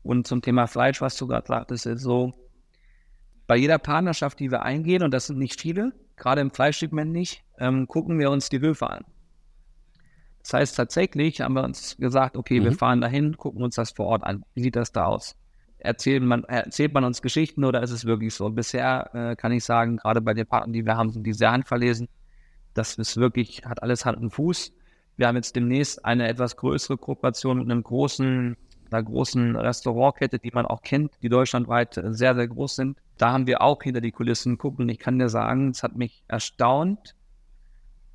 Und zum Thema Fleisch, was du gerade sagtest, ist so, bei jeder Partnerschaft, die wir eingehen, und das sind nicht viele, gerade im Fleischsegment nicht, ähm, gucken wir uns die Höfe an. Das heißt, tatsächlich haben wir uns gesagt, okay, mhm. wir fahren dahin, gucken uns das vor Ort an. Wie sieht das da aus? Erzählt man, erzählt man uns Geschichten oder ist es wirklich so? Bisher äh, kann ich sagen, gerade bei den Partnern, die wir haben, sind die sehr handverlesen. Das ist wirklich, hat alles Hand und Fuß. Wir haben jetzt demnächst eine etwas größere Kooperation mit einem großen, einer großen Restaurantkette, die man auch kennt, die deutschlandweit sehr, sehr groß sind. Da haben wir auch hinter die Kulissen gucken. Und ich kann dir sagen, es hat mich erstaunt,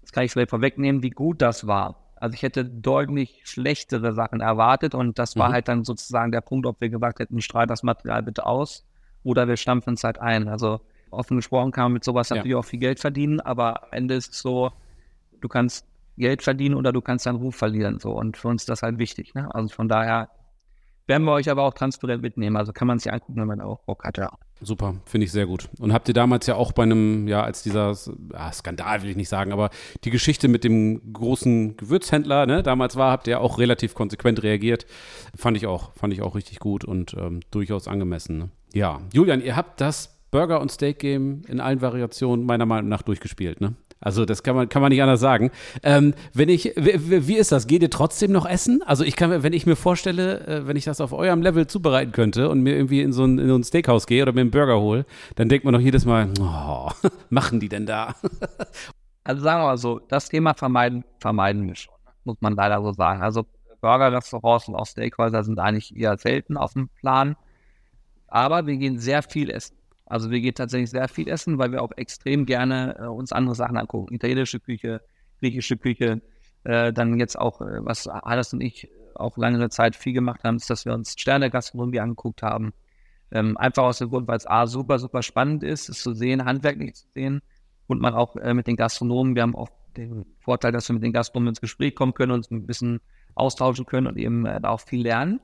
das kann ich vielleicht vorwegnehmen, wie gut das war. Also ich hätte deutlich schlechtere Sachen erwartet und das war mhm. halt dann sozusagen der Punkt, ob wir gesagt hätten, strahlt das Material bitte aus oder wir stampfen es halt ein. Also offen gesprochen kann man mit sowas ja. natürlich auch viel Geld verdienen, aber am Ende ist es so, du kannst Geld verdienen oder du kannst deinen Ruf verlieren. So. Und für uns ist das halt wichtig. Ne? Also von daher werden wir euch aber auch transparent mitnehmen. Also kann man sich angucken, wenn man auch Bock hat, ja. Super, finde ich sehr gut. Und habt ihr damals ja auch bei einem, ja, als dieser ah, Skandal will ich nicht sagen, aber die Geschichte mit dem großen Gewürzhändler, ne, damals war, habt ihr auch relativ konsequent reagiert. Fand ich auch, fand ich auch richtig gut und ähm, durchaus angemessen. Ne? Ja, Julian, ihr habt das Burger- und Steak-Game in allen Variationen meiner Meinung nach durchgespielt, ne? Also das kann man, kann man nicht anders sagen. Ähm, wenn ich, wie, ist das? Geht ihr trotzdem noch essen? Also ich kann, wenn ich mir vorstelle, äh, wenn ich das auf eurem Level zubereiten könnte und mir irgendwie in so ein, in so ein Steakhouse gehe oder mir einen Burger hole, dann denkt man doch jedes Mal, oh, *laughs* machen die denn da? *laughs* also sagen wir mal so, das Thema vermeiden, vermeiden wir schon, muss man leider so sagen. Also Burger-Restaurants und auch Steakhäuser sind eigentlich eher selten auf dem Plan. Aber wir gehen sehr viel essen. Also wir gehen tatsächlich sehr viel essen, weil wir auch extrem gerne äh, uns andere Sachen angucken. Italienische Küche, griechische Küche. Äh, dann jetzt auch, äh, was Alles und ich auch lange Zeit viel gemacht haben, ist, dass wir uns Sterne-Gastronomie angeguckt haben. Ähm, einfach aus dem Grund, weil es A, super, super spannend ist, es zu sehen, handwerklich zu sehen und man auch äh, mit den Gastronomen, wir haben auch den Vorteil, dass wir mit den Gastronomen ins Gespräch kommen können, uns ein bisschen austauschen können und eben äh, da auch viel lernen.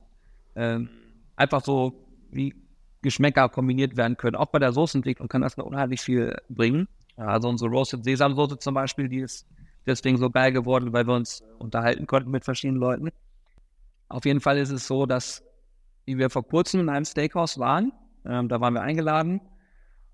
Ähm, einfach so, wie Geschmäcker kombiniert werden können. Auch bei der Soßenentwicklung kann das noch unheimlich viel bringen. Also unsere Roasted Sesamsoße zum Beispiel, die ist deswegen so geil geworden, weil wir uns unterhalten konnten mit verschiedenen Leuten. Auf jeden Fall ist es so, dass wie wir vor kurzem in einem Steakhouse waren, ähm, da waren wir eingeladen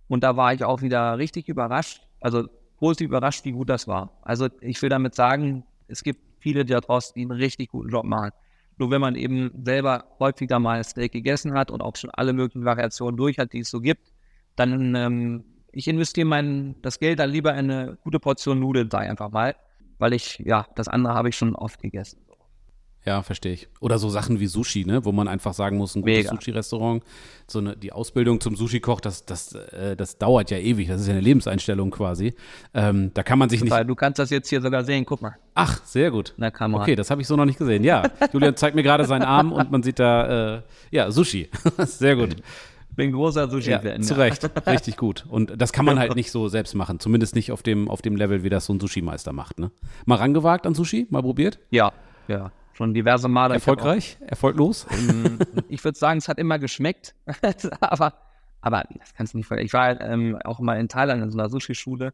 und da war ich auch wieder richtig überrascht, also positiv überrascht, wie gut das war. Also ich will damit sagen, es gibt viele da draußen, die einen richtig guten Job machen. Nur wenn man eben selber häufiger mal Steak gegessen hat und auch schon alle möglichen Variationen durch hat, die es so gibt, dann ähm, ich investiere mein das Geld dann lieber in eine gute Portion Nudeln, sei einfach mal, weil ich ja das andere habe ich schon oft gegessen. Ja, verstehe ich. Oder so Sachen wie Sushi, ne, wo man einfach sagen muss, ein gutes Sushi-Restaurant, so eine, die Ausbildung zum Sushi-Koch, das, das, äh, das dauert ja ewig. Das ist ja eine Lebenseinstellung quasi. Ähm, da kann man sich nicht. Weil du kannst das jetzt hier sogar sehen, guck mal. Ach, sehr gut. Na Kamera. Okay, das habe ich so noch nicht gesehen. Ja, *laughs* Julian zeigt mir gerade seinen Arm und man sieht da, äh, ja, Sushi. *laughs* sehr gut. Bin großer Sushi-Fan. Ja, zu Recht, richtig gut. Und das kann man halt *laughs* nicht so selbst machen. Zumindest nicht auf dem, auf dem Level, wie das so ein Sushi-Meister macht. Ne? Mal rangewagt an Sushi? Mal probiert? Ja, ja schon diverse Male. Erfolgreich? Auch, Erfolglos? Ähm, ich würde sagen, es hat immer geschmeckt. *laughs* aber, aber das kannst du nicht vergessen. Ich war ähm, auch mal in Thailand in so einer Sushi-Schule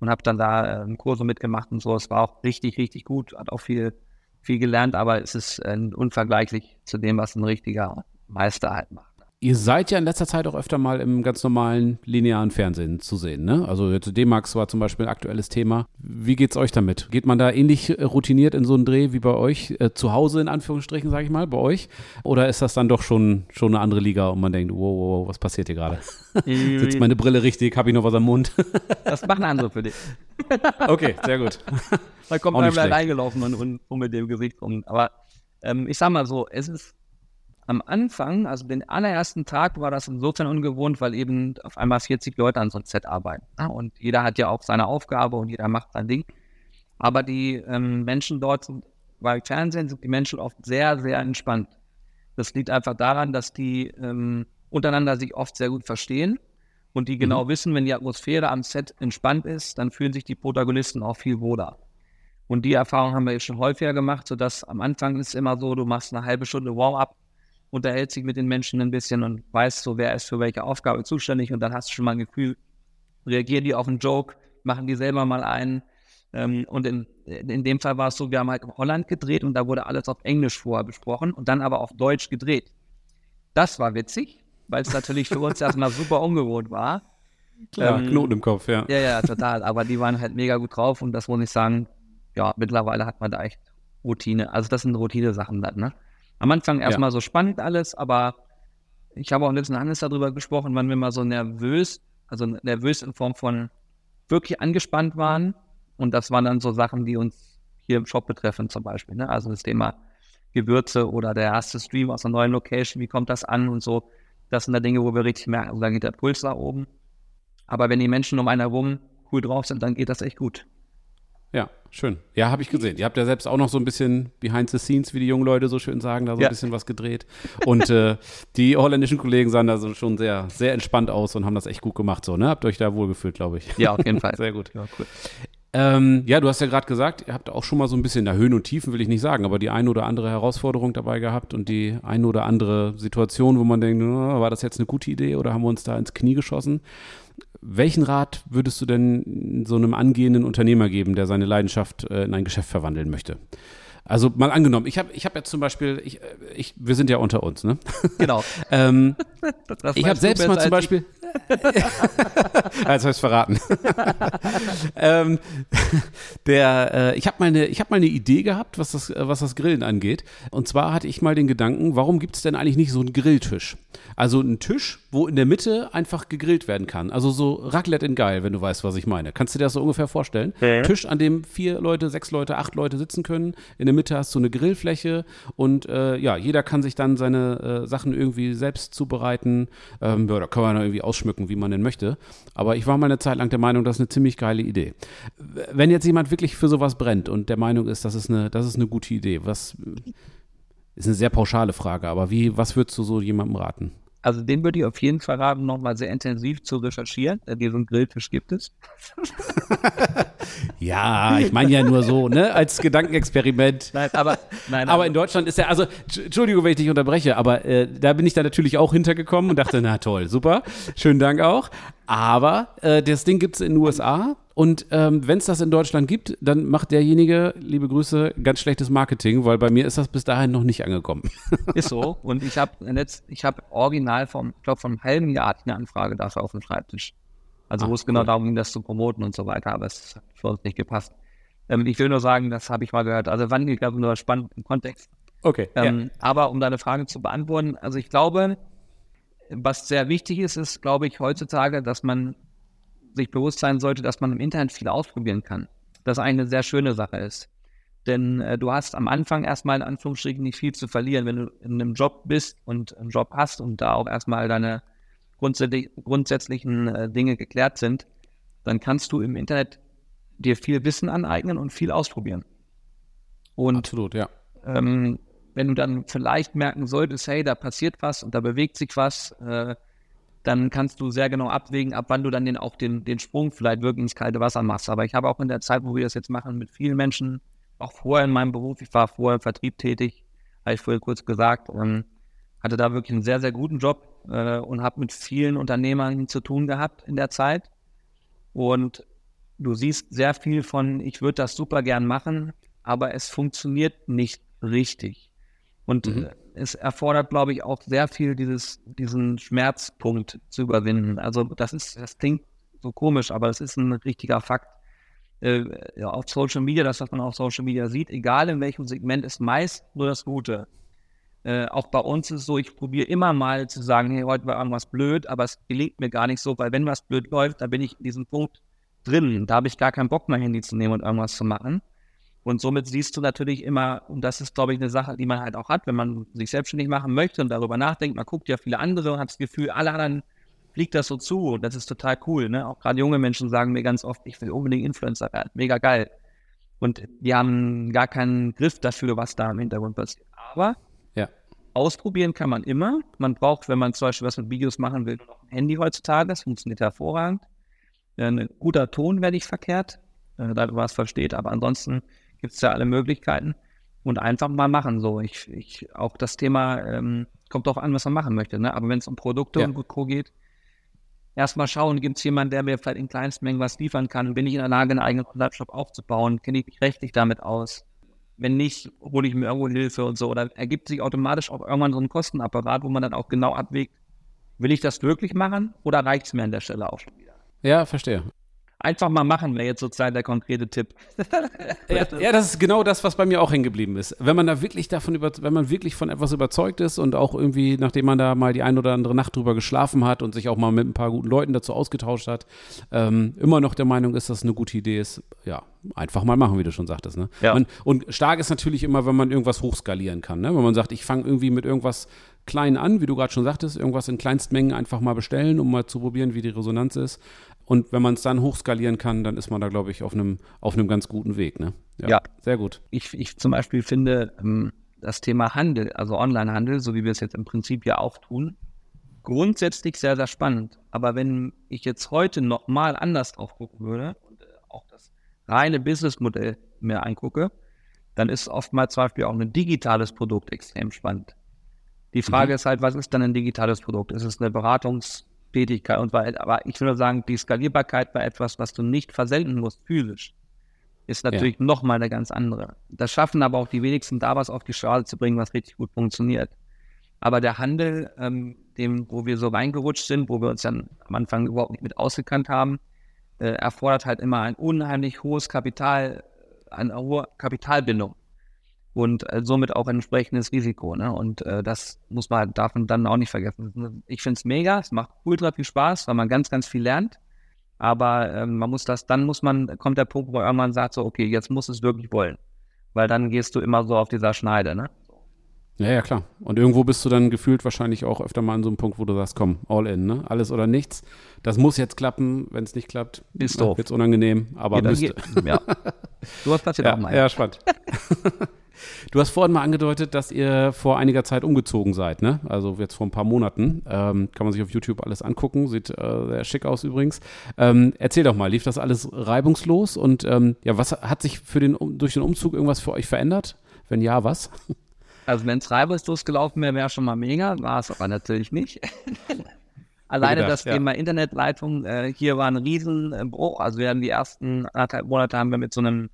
und habe dann da ähm, Kurse mitgemacht und so. Es war auch richtig, richtig gut. Hat auch viel, viel gelernt, aber es ist äh, unvergleichlich zu dem, was ein richtiger Meister halt macht. Ihr seid ja in letzter Zeit auch öfter mal im ganz normalen linearen Fernsehen zu sehen, ne? Also jetzt D-Max war zum Beispiel ein aktuelles Thema. Wie geht's euch damit? Geht man da ähnlich äh, routiniert in so einen Dreh wie bei euch, äh, zu Hause in Anführungsstrichen, sage ich mal, bei euch? Oder ist das dann doch schon, schon eine andere Liga und man denkt, wow, wow, wow was passiert hier gerade? *laughs* *laughs* Sitzt meine Brille richtig? Habe ich noch was am Mund? *laughs* das machen andere für dich. okay, sehr gut. Da kommt man gleich eingelaufen und, und, und mit dem Gesicht rum. Aber ähm, ich sag mal so, es ist am Anfang, also den allerersten Tag, war das insofern ungewohnt, weil eben auf einmal 40 Leute an so einem Set arbeiten. Und jeder hat ja auch seine Aufgabe und jeder macht sein Ding. Aber die ähm, Menschen dort sind, bei Fernsehen sind die Menschen oft sehr, sehr entspannt. Das liegt einfach daran, dass die ähm, untereinander sich oft sehr gut verstehen und die genau mhm. wissen, wenn die Atmosphäre am Set entspannt ist, dann fühlen sich die Protagonisten auch viel wohler. Und die Erfahrung haben wir schon häufiger gemacht, sodass am Anfang ist immer so, du machst eine halbe Stunde Warm-up unterhält sich mit den Menschen ein bisschen und weiß so, wer ist für welche Aufgabe zuständig und dann hast du schon mal ein Gefühl, reagieren die auf einen Joke, machen die selber mal einen. Ähm, und in, in dem Fall war es so, wir haben halt in Holland gedreht und da wurde alles auf Englisch vorher besprochen und dann aber auf Deutsch gedreht. Das war witzig, weil es natürlich für uns erstmal super ungewohnt war. Klar, ähm, Knoten im Kopf, ja. Ja, ja, total. Aber die waren halt mega gut drauf und das muss ich sagen, ja, mittlerweile hat man da echt Routine. Also das sind Routine-Sachen dann, ne? Am Anfang erstmal ja. so spannend alles, aber ich habe auch letzten Hannes darüber gesprochen, wann wir mal so nervös, also nervös in Form von wirklich angespannt waren. Und das waren dann so Sachen, die uns hier im Shop betreffen, zum Beispiel. Ne? Also das Thema Gewürze oder der erste Stream aus einer neuen Location, wie kommt das an und so. Das sind da Dinge, wo wir richtig merken, also da geht der Puls nach oben. Aber wenn die Menschen um einen herum cool drauf sind, dann geht das echt gut. Ja, schön. Ja, habe ich gesehen. Ihr habt ja selbst auch noch so ein bisschen behind the scenes, wie die jungen Leute so schön sagen, da so ja. ein bisschen was gedreht. Und äh, die holländischen Kollegen sahen da so schon sehr, sehr entspannt aus und haben das echt gut gemacht. So, ne? Habt euch da wohlgefühlt, glaube ich. Ja, auf jeden Fall. *laughs* sehr gut. Ja, cool. Ähm, ja, du hast ja gerade gesagt, ihr habt auch schon mal so ein bisschen, na Höhen und Tiefen will ich nicht sagen, aber die eine oder andere Herausforderung dabei gehabt und die eine oder andere Situation, wo man denkt, oh, war das jetzt eine gute Idee oder haben wir uns da ins Knie geschossen? Welchen Rat würdest du denn so einem angehenden Unternehmer geben, der seine Leidenschaft äh, in ein Geschäft verwandeln möchte? Also mal angenommen, ich habe ich hab jetzt zum Beispiel, ich, ich, wir sind ja unter uns, ne? Genau. *laughs* ähm, ich habe selbst mal zum Beispiel. *laughs* Als heißt verraten. *laughs* ähm, der, äh, ich habe mal, eine, hab mal eine Idee gehabt, was das, was das Grillen angeht. Und zwar hatte ich mal den Gedanken, warum gibt es denn eigentlich nicht so einen Grilltisch? Also einen Tisch, wo in der Mitte einfach gegrillt werden kann. Also so Raclette in geil, wenn du weißt, was ich meine. Kannst du dir das so ungefähr vorstellen? Ja. Tisch, an dem vier Leute, sechs Leute, acht Leute sitzen können. In der Mitte hast du eine Grillfläche und äh, ja, jeder kann sich dann seine äh, Sachen irgendwie selbst zubereiten. Ähm, ja, da kann man irgendwie ausschmücken, wie man denn möchte. Aber ich war mal eine Zeit lang der Meinung, das ist eine ziemlich geile Idee. Wenn jetzt jemand wirklich für sowas brennt und der Meinung ist, das ist eine, das ist eine gute Idee, was ist eine sehr pauschale Frage, aber wie, was würdest du so jemandem raten? Also den würde ich auf jeden Fall raten, nochmal sehr intensiv zu recherchieren. Diesen Grillfisch gibt es. *laughs* ja, ich meine ja nur so, ne, als Gedankenexperiment. Nein, aber, nein, aber in Deutschland ist ja, also, Entschuldigung, wenn ich dich unterbreche, aber äh, da bin ich dann natürlich auch hintergekommen und dachte, na toll, super, schönen Dank auch. Aber äh, das Ding gibt es in den USA und ähm, wenn es das in Deutschland gibt, dann macht derjenige, liebe Grüße, ganz schlechtes Marketing, weil bei mir ist das bis dahin noch nicht angekommen. *laughs* Ist so. Und ich habe ich habe original vom, ich glaube, vom halben Jahr eine Anfrage dafür auf dem Schreibtisch. Also wo es genau darum ging, das zu promoten und so weiter, aber es hat für uns nicht gepasst. Ähm, ich will nur sagen, das habe ich mal gehört. Also wann, ich glaube, nur spannend im Kontext. Okay. Ähm, ja. Aber um deine Frage zu beantworten, also ich glaube, was sehr wichtig ist, ist, glaube ich, heutzutage, dass man sich bewusst sein sollte, dass man im Internet viel ausprobieren kann. Das eine sehr schöne Sache ist. Denn äh, du hast am Anfang erstmal in Anführungsstrichen nicht viel zu verlieren, wenn du in einem Job bist und einen Job hast und da auch erstmal deine grundsätzlich, grundsätzlichen äh, Dinge geklärt sind, dann kannst du im Internet dir viel Wissen aneignen und viel ausprobieren. Und Absolut, ja. Ähm, wenn du dann vielleicht merken solltest, hey, da passiert was und da bewegt sich was, äh, dann kannst du sehr genau abwägen, ab wann du dann den, auch den, den Sprung vielleicht wirklich ins kalte Wasser machst. Aber ich habe auch in der Zeit, wo wir das jetzt machen, mit vielen Menschen, auch vorher in meinem Beruf, ich war vorher im Vertrieb tätig, habe ich vorher kurz gesagt, ähm, hatte da wirklich einen sehr, sehr guten Job äh, und habe mit vielen Unternehmern zu tun gehabt in der Zeit. Und du siehst sehr viel von, ich würde das super gern machen, aber es funktioniert nicht richtig. Und mhm. Äh, es erfordert, glaube ich, auch sehr viel, dieses, diesen Schmerzpunkt zu überwinden. Also das ist, das klingt so komisch, aber es ist ein richtiger Fakt. Äh, ja, auf Social Media, das, was man auf Social Media sieht, egal in welchem Segment, ist meist nur das Gute. Äh, auch bei uns ist es so, ich probiere immer mal zu sagen, hey, heute war irgendwas blöd, aber es gelingt mir gar nicht so, weil wenn was blöd läuft, dann bin ich in diesem Punkt drin. Da habe ich gar keinen Bock, mein Handy zu nehmen und irgendwas zu machen. Und somit siehst du natürlich immer, und das ist, glaube ich, eine Sache, die man halt auch hat, wenn man sich selbstständig machen möchte und darüber nachdenkt, man guckt ja viele andere und hat das Gefühl, alle anderen fliegt das so zu und das ist total cool. Ne? Auch gerade junge Menschen sagen mir ganz oft, ich will unbedingt Influencer werden, mega geil. Und die haben gar keinen Griff dafür, was da im Hintergrund passiert. Aber ja. ausprobieren kann man immer. Man braucht, wenn man zum Beispiel was mit Videos machen will, noch ein Handy heutzutage. Das funktioniert hervorragend. Ein guter Ton werde ich verkehrt, äh, da du was versteht. Aber ansonsten gibt es ja alle Möglichkeiten und einfach mal machen. So, ich, ich auch das Thema ähm, kommt auch an, was man machen möchte. Ne? Aber wenn es um Produkte ja. und Co. geht, erstmal schauen, gibt es jemanden, der mir vielleicht in Kleinstmengen was liefern kann? Bin ich in der Lage, einen eigenen Online-Shop aufzubauen? Kenne ich mich rechtlich damit aus? Wenn nicht, hole ich mir irgendwo Hilfe und so. Oder ergibt sich automatisch auch irgendwann so ein Kostenapparat, wo man dann auch genau abwägt, will ich das wirklich machen oder reicht es mir an der Stelle auch schon wieder? Ja, verstehe. Einfach mal machen wäre jetzt sozusagen der konkrete Tipp. *laughs* ja, ja, das ist genau das, was bei mir auch hängen geblieben ist. Wenn man da wirklich davon über, wenn man wirklich von etwas überzeugt ist und auch irgendwie, nachdem man da mal die ein oder andere Nacht drüber geschlafen hat und sich auch mal mit ein paar guten Leuten dazu ausgetauscht hat, ähm, immer noch der Meinung ist, dass es eine gute Idee ist, ja, einfach mal machen, wie du schon sagtest. Ne? Ja. Man, und stark ist natürlich immer, wenn man irgendwas hochskalieren kann. Ne? Wenn man sagt, ich fange irgendwie mit irgendwas klein an, wie du gerade schon sagtest, irgendwas in Kleinstmengen einfach mal bestellen, um mal zu probieren, wie die Resonanz ist. Und wenn man es dann hochskalieren kann, dann ist man da, glaube ich, auf einem auf einem ganz guten Weg. Ne? Ja, ja. Sehr gut. Ich, ich zum Beispiel finde ähm, das Thema Handel, also Onlinehandel, so wie wir es jetzt im Prinzip ja auch tun, grundsätzlich sehr, sehr spannend. Aber wenn ich jetzt heute nochmal anders drauf gucken würde und äh, auch das reine Businessmodell mir angucke, dann ist oftmals zum Beispiel auch ein digitales Produkt extrem spannend. Die Frage mhm. ist halt, was ist dann ein digitales Produkt? Ist es eine Beratungs- Tätigkeit und weil, aber ich würde sagen, die Skalierbarkeit bei etwas, was du nicht versenden musst, physisch, ist natürlich ja. nochmal eine ganz andere. Das schaffen aber auch die wenigsten, da was auf die Straße zu bringen, was richtig gut funktioniert. Aber der Handel, ähm, dem, wo wir so reingerutscht sind, wo wir uns dann am Anfang überhaupt nicht mit ausgekannt haben, äh, erfordert halt immer ein unheimlich hohes Kapital, eine hohe Kapitalbindung und äh, somit auch ein entsprechendes Risiko. Ne? Und äh, das muss man, darf man dann auch nicht vergessen. Ich finde es mega, es macht ultra viel Spaß, weil man ganz, ganz viel lernt. Aber ähm, man muss das, dann muss man, kommt der Punkt, wo irgendwann sagt so, okay, jetzt muss es wirklich wollen. Weil dann gehst du immer so auf dieser Schneide, ne? Ja, ja, klar. Und irgendwo bist du dann gefühlt wahrscheinlich auch öfter mal an so einem Punkt, wo du sagst, komm, all in, ne? Alles oder nichts. Das muss jetzt klappen. Wenn es nicht klappt, ist doof. Wird's unangenehm, aber Jeder müsste. ja. *laughs* Du hast passiert ja, auch mal. Ja, spannend. *laughs* Du hast vorhin mal angedeutet, dass ihr vor einiger Zeit umgezogen seid, ne? Also jetzt vor ein paar Monaten. Ähm, kann man sich auf YouTube alles angucken. Sieht äh, sehr schick aus übrigens. Ähm, erzähl doch mal, lief das alles reibungslos? Und ähm, ja, was hat sich für den, durch den Umzug irgendwas für euch verändert? Wenn ja, was? Also wenn es reibungslos gelaufen wäre, wäre schon mal mega. War es aber natürlich nicht. *laughs* Alleine gedacht, das ja. Thema Internetleitung, äh, hier war ein Riesenbruch. Also wir haben die ersten anderthalb Monate haben wir mit so einem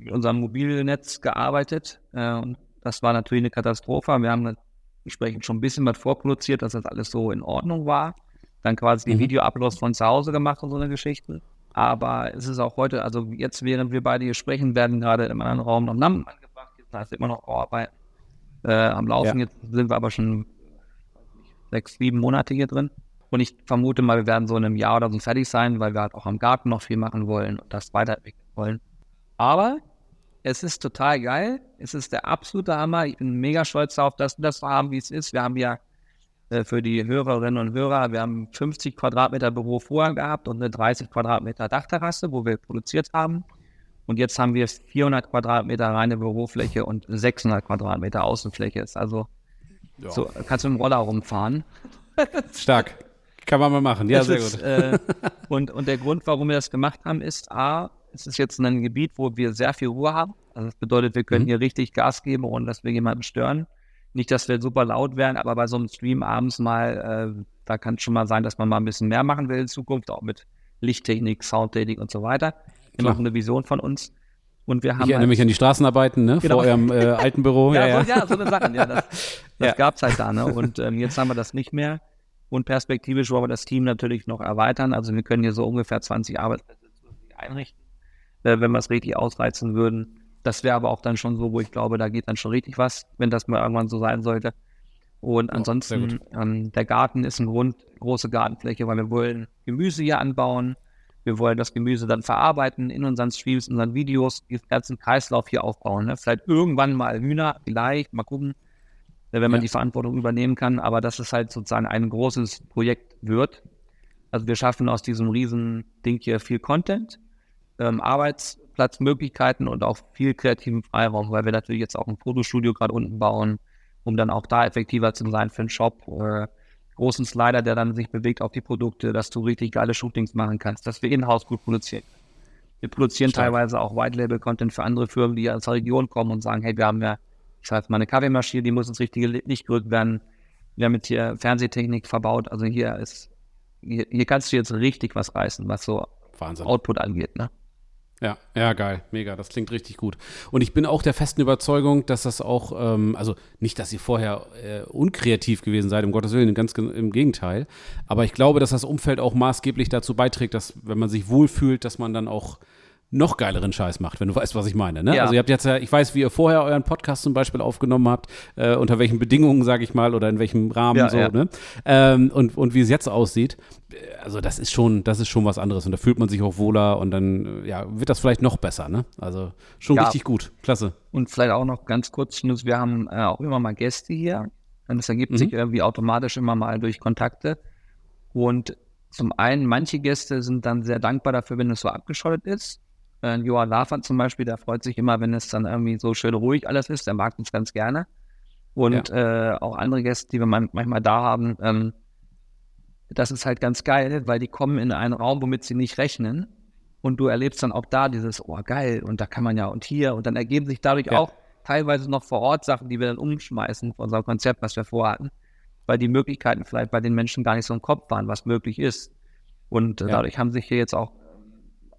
mit unserem Mobilnetz gearbeitet. Äh, und das war natürlich eine Katastrophe. Wir haben entsprechend schon ein bisschen was vorproduziert, dass das alles so in Ordnung war. Dann quasi die mhm. Video-Uploads von zu Hause gemacht und so eine Geschichte. Aber es ist auch heute, also jetzt, während wir beide hier sprechen, werden gerade im anderen Raum noch Namen angebracht. Jetzt heißt immer noch Bauarbeiten äh, am Laufen. Ja. Jetzt sind wir aber schon sechs, sieben Monate hier drin. Und ich vermute mal, wir werden so in einem Jahr oder so fertig sein, weil wir halt auch am Garten noch viel machen wollen und das weiterentwickeln wollen. Aber es ist total geil. Es ist der absolute Hammer. Ich bin mega stolz darauf, dass wir das so haben, wie es ist. Wir haben ja äh, für die Hörerinnen und Hörer, wir haben 50 Quadratmeter Büro vorher gehabt und eine 30 Quadratmeter Dachterrasse, wo wir produziert haben. Und jetzt haben wir 400 Quadratmeter reine Bürofläche und 600 Quadratmeter Außenfläche. Ist also ja. so, kannst du mit dem Roller rumfahren. *laughs* Stark. Kann man mal machen. Ja, das sehr ist, gut. Äh, *laughs* und, und der Grund, warum wir das gemacht haben, ist A, es ist jetzt ein Gebiet, wo wir sehr viel Ruhe haben. Also das bedeutet, wir können mhm. hier richtig Gas geben, ohne dass wir jemanden stören. Nicht, dass wir super laut werden, aber bei so einem Stream abends mal, äh, da kann es schon mal sein, dass man mal ein bisschen mehr machen will in Zukunft, auch mit Lichttechnik, Soundtechnik und so weiter. Immer noch eine Vision von uns. Und wir haben ich erinnere halt, mich an die Straßenarbeiten ne? genau. vor eurem äh, *laughs* alten Büro. ja, ja, so, ja, so eine Sache. Ja, das, *laughs* das ja. gab es halt da. Ne? Und ähm, jetzt haben wir das nicht mehr. Und perspektivisch wollen wir das Team natürlich noch erweitern. Also wir können hier so ungefähr 20 Arbeitsplätze einrichten äh, wenn wir es richtig ausreizen würden. Das wäre aber auch dann schon so, wo ich glaube, da geht dann schon richtig was, wenn das mal irgendwann so sein sollte. Und ansonsten, oh, ähm, der Garten ist ein Grund, große Gartenfläche, weil wir wollen Gemüse hier anbauen. Wir wollen das Gemüse dann verarbeiten in unseren Streams, in unseren Videos, diesen ganzen Kreislauf hier aufbauen. Ne? Vielleicht irgendwann mal Hühner, vielleicht, mal gucken, äh, wenn man ja. die Verantwortung übernehmen kann. Aber dass es halt sozusagen ein großes Projekt wird. Also wir schaffen aus diesem riesen Ding hier viel Content ähm, Arbeitsplatzmöglichkeiten und auch viel kreativen Freiraum, weil wir natürlich jetzt auch ein Fotostudio gerade unten bauen, um dann auch da effektiver zu sein für einen Shop. Äh, großen Slider, der dann sich bewegt auf die Produkte, dass du richtig geile Shootings machen kannst, dass wir in-house gut produzieren. Wir produzieren Stark. teilweise auch White-Label-Content für andere Firmen, die aus der Region kommen und sagen, hey, wir haben ja, ich sage jetzt mal eine Kaffeemaschine, die muss ins richtige Licht gerückt werden. Wir haben jetzt hier Fernsehtechnik verbaut, also hier ist hier, hier kannst du jetzt richtig was reißen, was so Wahnsinn. Output angeht, ne? Ja, ja, geil, mega, das klingt richtig gut. Und ich bin auch der festen Überzeugung, dass das auch, ähm, also nicht, dass ihr vorher äh, unkreativ gewesen seid, um Gottes Willen, ganz im Gegenteil. Aber ich glaube, dass das Umfeld auch maßgeblich dazu beiträgt, dass, wenn man sich wohlfühlt, dass man dann auch noch geileren Scheiß macht, wenn du weißt, was ich meine. Ne? Ja. Also ihr habt jetzt ja, ich weiß, wie ihr vorher euren Podcast zum Beispiel aufgenommen habt, äh, unter welchen Bedingungen, sage ich mal, oder in welchem Rahmen ja, so, ja. ne? Ähm, und, und wie es jetzt aussieht. Also das ist schon, das ist schon was anderes und da fühlt man sich auch wohler und dann ja, wird das vielleicht noch besser, ne? Also schon richtig gut. Klasse. Und vielleicht auch noch ganz kurz, wir haben äh, auch immer mal Gäste hier. Und das ergibt mhm. sich irgendwie automatisch immer mal durch Kontakte. Und zum einen, manche Gäste sind dann sehr dankbar dafür, wenn es so abgeschottet ist. Äh, Johann Lafert zum Beispiel, der freut sich immer, wenn es dann irgendwie so schön ruhig alles ist. Der mag uns ganz gerne. Und ja. äh, auch andere Gäste, die wir manchmal da haben, ähm, das ist halt ganz geil, weil die kommen in einen Raum, womit sie nicht rechnen. Und du erlebst dann auch da dieses, oh geil, und da kann man ja und hier. Und dann ergeben sich dadurch ja. auch teilweise noch vor Ort Sachen, die wir dann umschmeißen von unserem Konzept, was wir vorhatten. Weil die Möglichkeiten vielleicht bei den Menschen gar nicht so im Kopf waren, was möglich ist. Und äh, ja. dadurch haben sich hier jetzt auch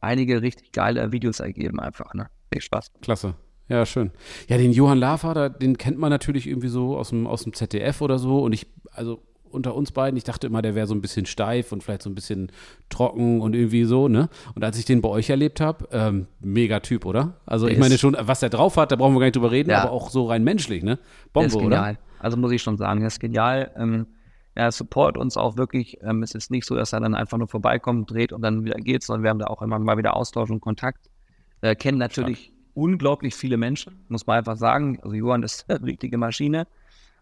einige richtig geile Videos ergeben einfach. Ne? Viel Spaß. Klasse. Ja, schön. Ja, den Johann Lafer, den kennt man natürlich irgendwie so aus dem, aus dem ZDF oder so. Und ich, also unter uns beiden, ich dachte immer, der wäre so ein bisschen steif und vielleicht so ein bisschen trocken und irgendwie so, ne? Und als ich den bei euch erlebt habe, ähm, mega Typ, oder? Also der ich meine schon, was der drauf hat, da brauchen wir gar nicht drüber reden, ja. aber auch so rein menschlich, ne? Bombe, ist genial. Oder? Also muss ich schon sagen, das ist genial. Ähm, er support uns auch wirklich. Ähm, es ist nicht so, dass er dann einfach nur vorbeikommt, dreht und dann wieder geht, sondern wir haben da auch immer mal wieder Austausch und Kontakt. Äh, kennen natürlich Stark. unglaublich viele Menschen, muss man einfach sagen. Also Johann ist *laughs* eine richtige Maschine.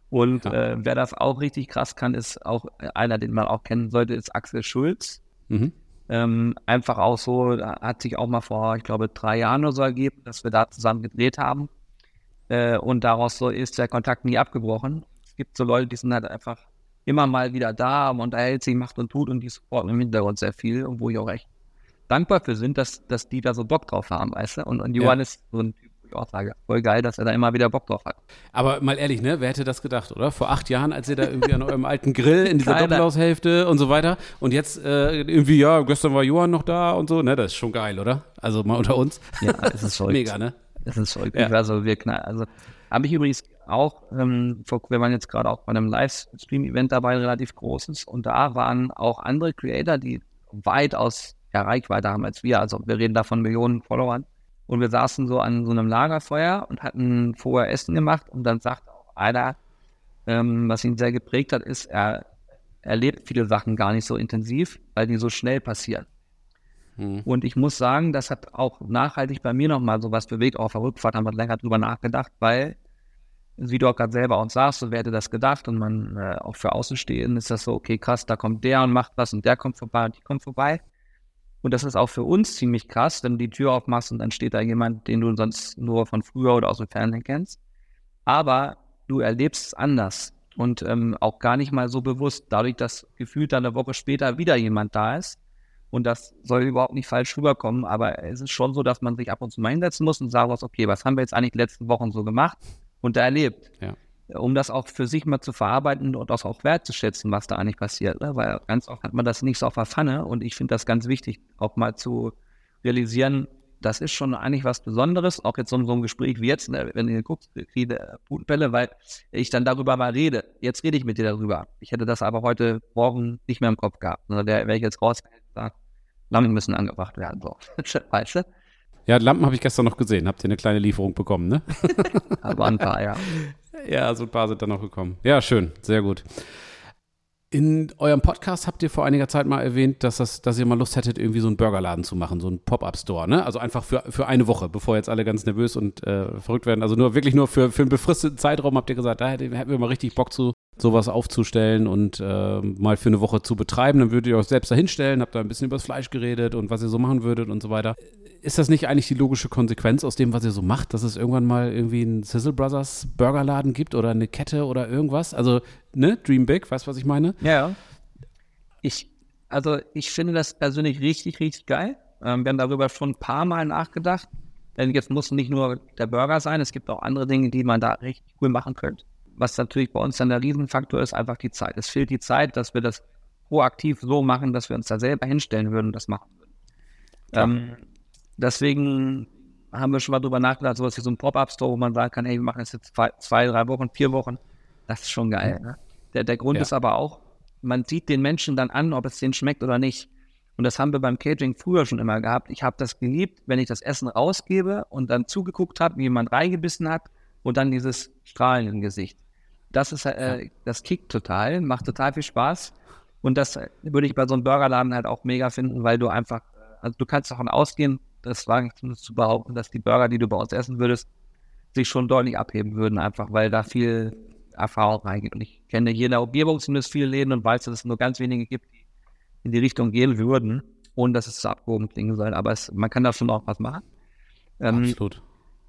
Und ja. äh, wer das auch richtig krass kann, ist auch einer, den man auch kennen sollte, ist Axel Schulz. Mhm. Ähm, einfach auch so, hat sich auch mal vor, ich glaube, drei Jahren oder so ergeben, dass wir da zusammen gedreht haben. Äh, und daraus so ist der Kontakt nie abgebrochen. Es gibt so Leute, die sind halt einfach immer mal wieder da und unterhält sich, macht und tut und die supporten im Hintergrund sehr viel und wo ich auch echt dankbar für sind, dass, dass die da so Bock drauf haben, weißt du? Und, und Johannes ja. so ein Typ, wo ich auch sage, voll geil, dass er da immer wieder Bock drauf hat. Aber mal ehrlich, ne, wer hätte das gedacht, oder? Vor acht Jahren, als ihr da irgendwie an eurem alten Grill in dieser *laughs* Doppelhaushälfte und so weiter und jetzt äh, irgendwie, ja, gestern war Johann noch da und so, ne, das ist schon geil, oder? Also mal unter uns. Ja, es ist *laughs* verrückt. Mega, ne? Es ist verrückt. Ja. Also wir knallen, also habe ich übrigens auch, ähm, wir waren jetzt gerade auch bei einem Livestream-Event dabei, relativ großes, und da waren auch andere Creator, die weitaus ja, Reichweite haben als wir. Also wir reden da von Millionen Followern. Und wir saßen so an so einem Lagerfeuer und hatten vorher Essen gemacht und dann sagt auch einer, ähm, was ihn sehr geprägt hat, ist, er erlebt viele Sachen gar nicht so intensiv, weil die so schnell passieren. Hm. Und ich muss sagen, das hat auch nachhaltig bei mir nochmal so was bewegt. Auch auf der Rückfahrt haben wir länger drüber nachgedacht, weil wie du auch gerade selber auch sagst, so hätte das gedacht und man äh, auch für Außenstehenden ist das so, okay, krass, da kommt der und macht was und der kommt vorbei und die kommt vorbei. Und das ist auch für uns ziemlich krass, wenn du die Tür aufmachst und dann steht da jemand, den du sonst nur von früher oder aus dem Fernsehen kennst. Aber du erlebst es anders und ähm, auch gar nicht mal so bewusst, dadurch, dass gefühlt dann eine Woche später wieder jemand da ist. Und das soll überhaupt nicht falsch rüberkommen, aber es ist schon so, dass man sich ab und zu mal hinsetzen muss und sagen muss, okay, was haben wir jetzt eigentlich die letzten Wochen so gemacht? Und da erlebt. Ja. Um das auch für sich mal zu verarbeiten und das auch wertzuschätzen, was da eigentlich passiert. Ne? Weil ganz oft hat man das nicht so auf der Pfanne und ich finde das ganz wichtig, auch mal zu realisieren, das ist schon eigentlich was Besonderes, auch jetzt so, so ein Gespräch wie jetzt, ne? wenn ihr guckt, kriege Putenbälle, weil ich dann darüber mal rede. Jetzt rede ich mit dir darüber. Ich hätte das aber heute Morgen nicht mehr im Kopf gehabt. Also der wäre ich jetzt raus und sage, Lampen müssen angebracht werden. So. *laughs* weißt du? Ja, Lampen habe ich gestern noch gesehen. Habt ihr eine kleine Lieferung bekommen, ne? *laughs* Aber ein paar, ja. Ja, so ein paar sind dann noch gekommen. Ja, schön, sehr gut. In eurem Podcast habt ihr vor einiger Zeit mal erwähnt, dass, das, dass ihr mal Lust hättet, irgendwie so einen Burgerladen zu machen, so einen Pop-Up-Store, ne? Also einfach für, für eine Woche, bevor jetzt alle ganz nervös und äh, verrückt werden. Also nur wirklich nur für, für einen befristeten Zeitraum habt ihr gesagt, da hätten, hätten wir mal richtig Bock zu, sowas aufzustellen und äh, mal für eine Woche zu betreiben. Dann würdet ihr euch selbst da hinstellen, habt da ein bisschen über das Fleisch geredet und was ihr so machen würdet und so weiter ist das nicht eigentlich die logische Konsequenz aus dem, was ihr so macht, dass es irgendwann mal irgendwie einen Sizzle Brothers Burgerladen gibt oder eine Kette oder irgendwas? Also, ne, Dream Big, weißt du, was ich meine? Ja. Ich, also ich finde das persönlich richtig, richtig geil. Ähm, wir haben darüber schon ein paar Mal nachgedacht. Denn jetzt muss nicht nur der Burger sein, es gibt auch andere Dinge, die man da richtig cool machen könnte. Was natürlich bei uns dann der Riesenfaktor ist, einfach die Zeit. Es fehlt die Zeit, dass wir das proaktiv so machen, dass wir uns da selber hinstellen würden und das machen würden. Ähm, deswegen haben wir schon mal drüber nachgedacht, sowas wie so ein Pop-Up-Store, wo man sagen kann, hey, wir machen das jetzt zwei, zwei drei Wochen, vier Wochen. Das ist schon geil. Ne? Der, der Grund ja. ist aber auch, man sieht den Menschen dann an, ob es denen schmeckt oder nicht. Und das haben wir beim Catering früher schon immer gehabt. Ich habe das geliebt, wenn ich das Essen rausgebe und dann zugeguckt habe, wie jemand reingebissen hat und dann dieses Strahlen im Gesicht. Das ist, äh, das kickt total, macht total viel Spaß. Und das äh, würde ich bei so einem Burgerladen halt auch mega finden, weil du einfach, also du kannst davon ausgehen, das war zumindest zu behaupten, dass die Burger, die du bei uns essen würdest, sich schon deutlich abheben würden, einfach weil da viel Erfahrung reingeht. Und ich kenne hier in der Umgebung zumindest viele Läden und weiß, dass es nur ganz wenige gibt, die in die Richtung gehen würden, ohne dass es zu abgehoben klingen soll. Aber es, man kann da schon auch was machen. Ähm, Absolut.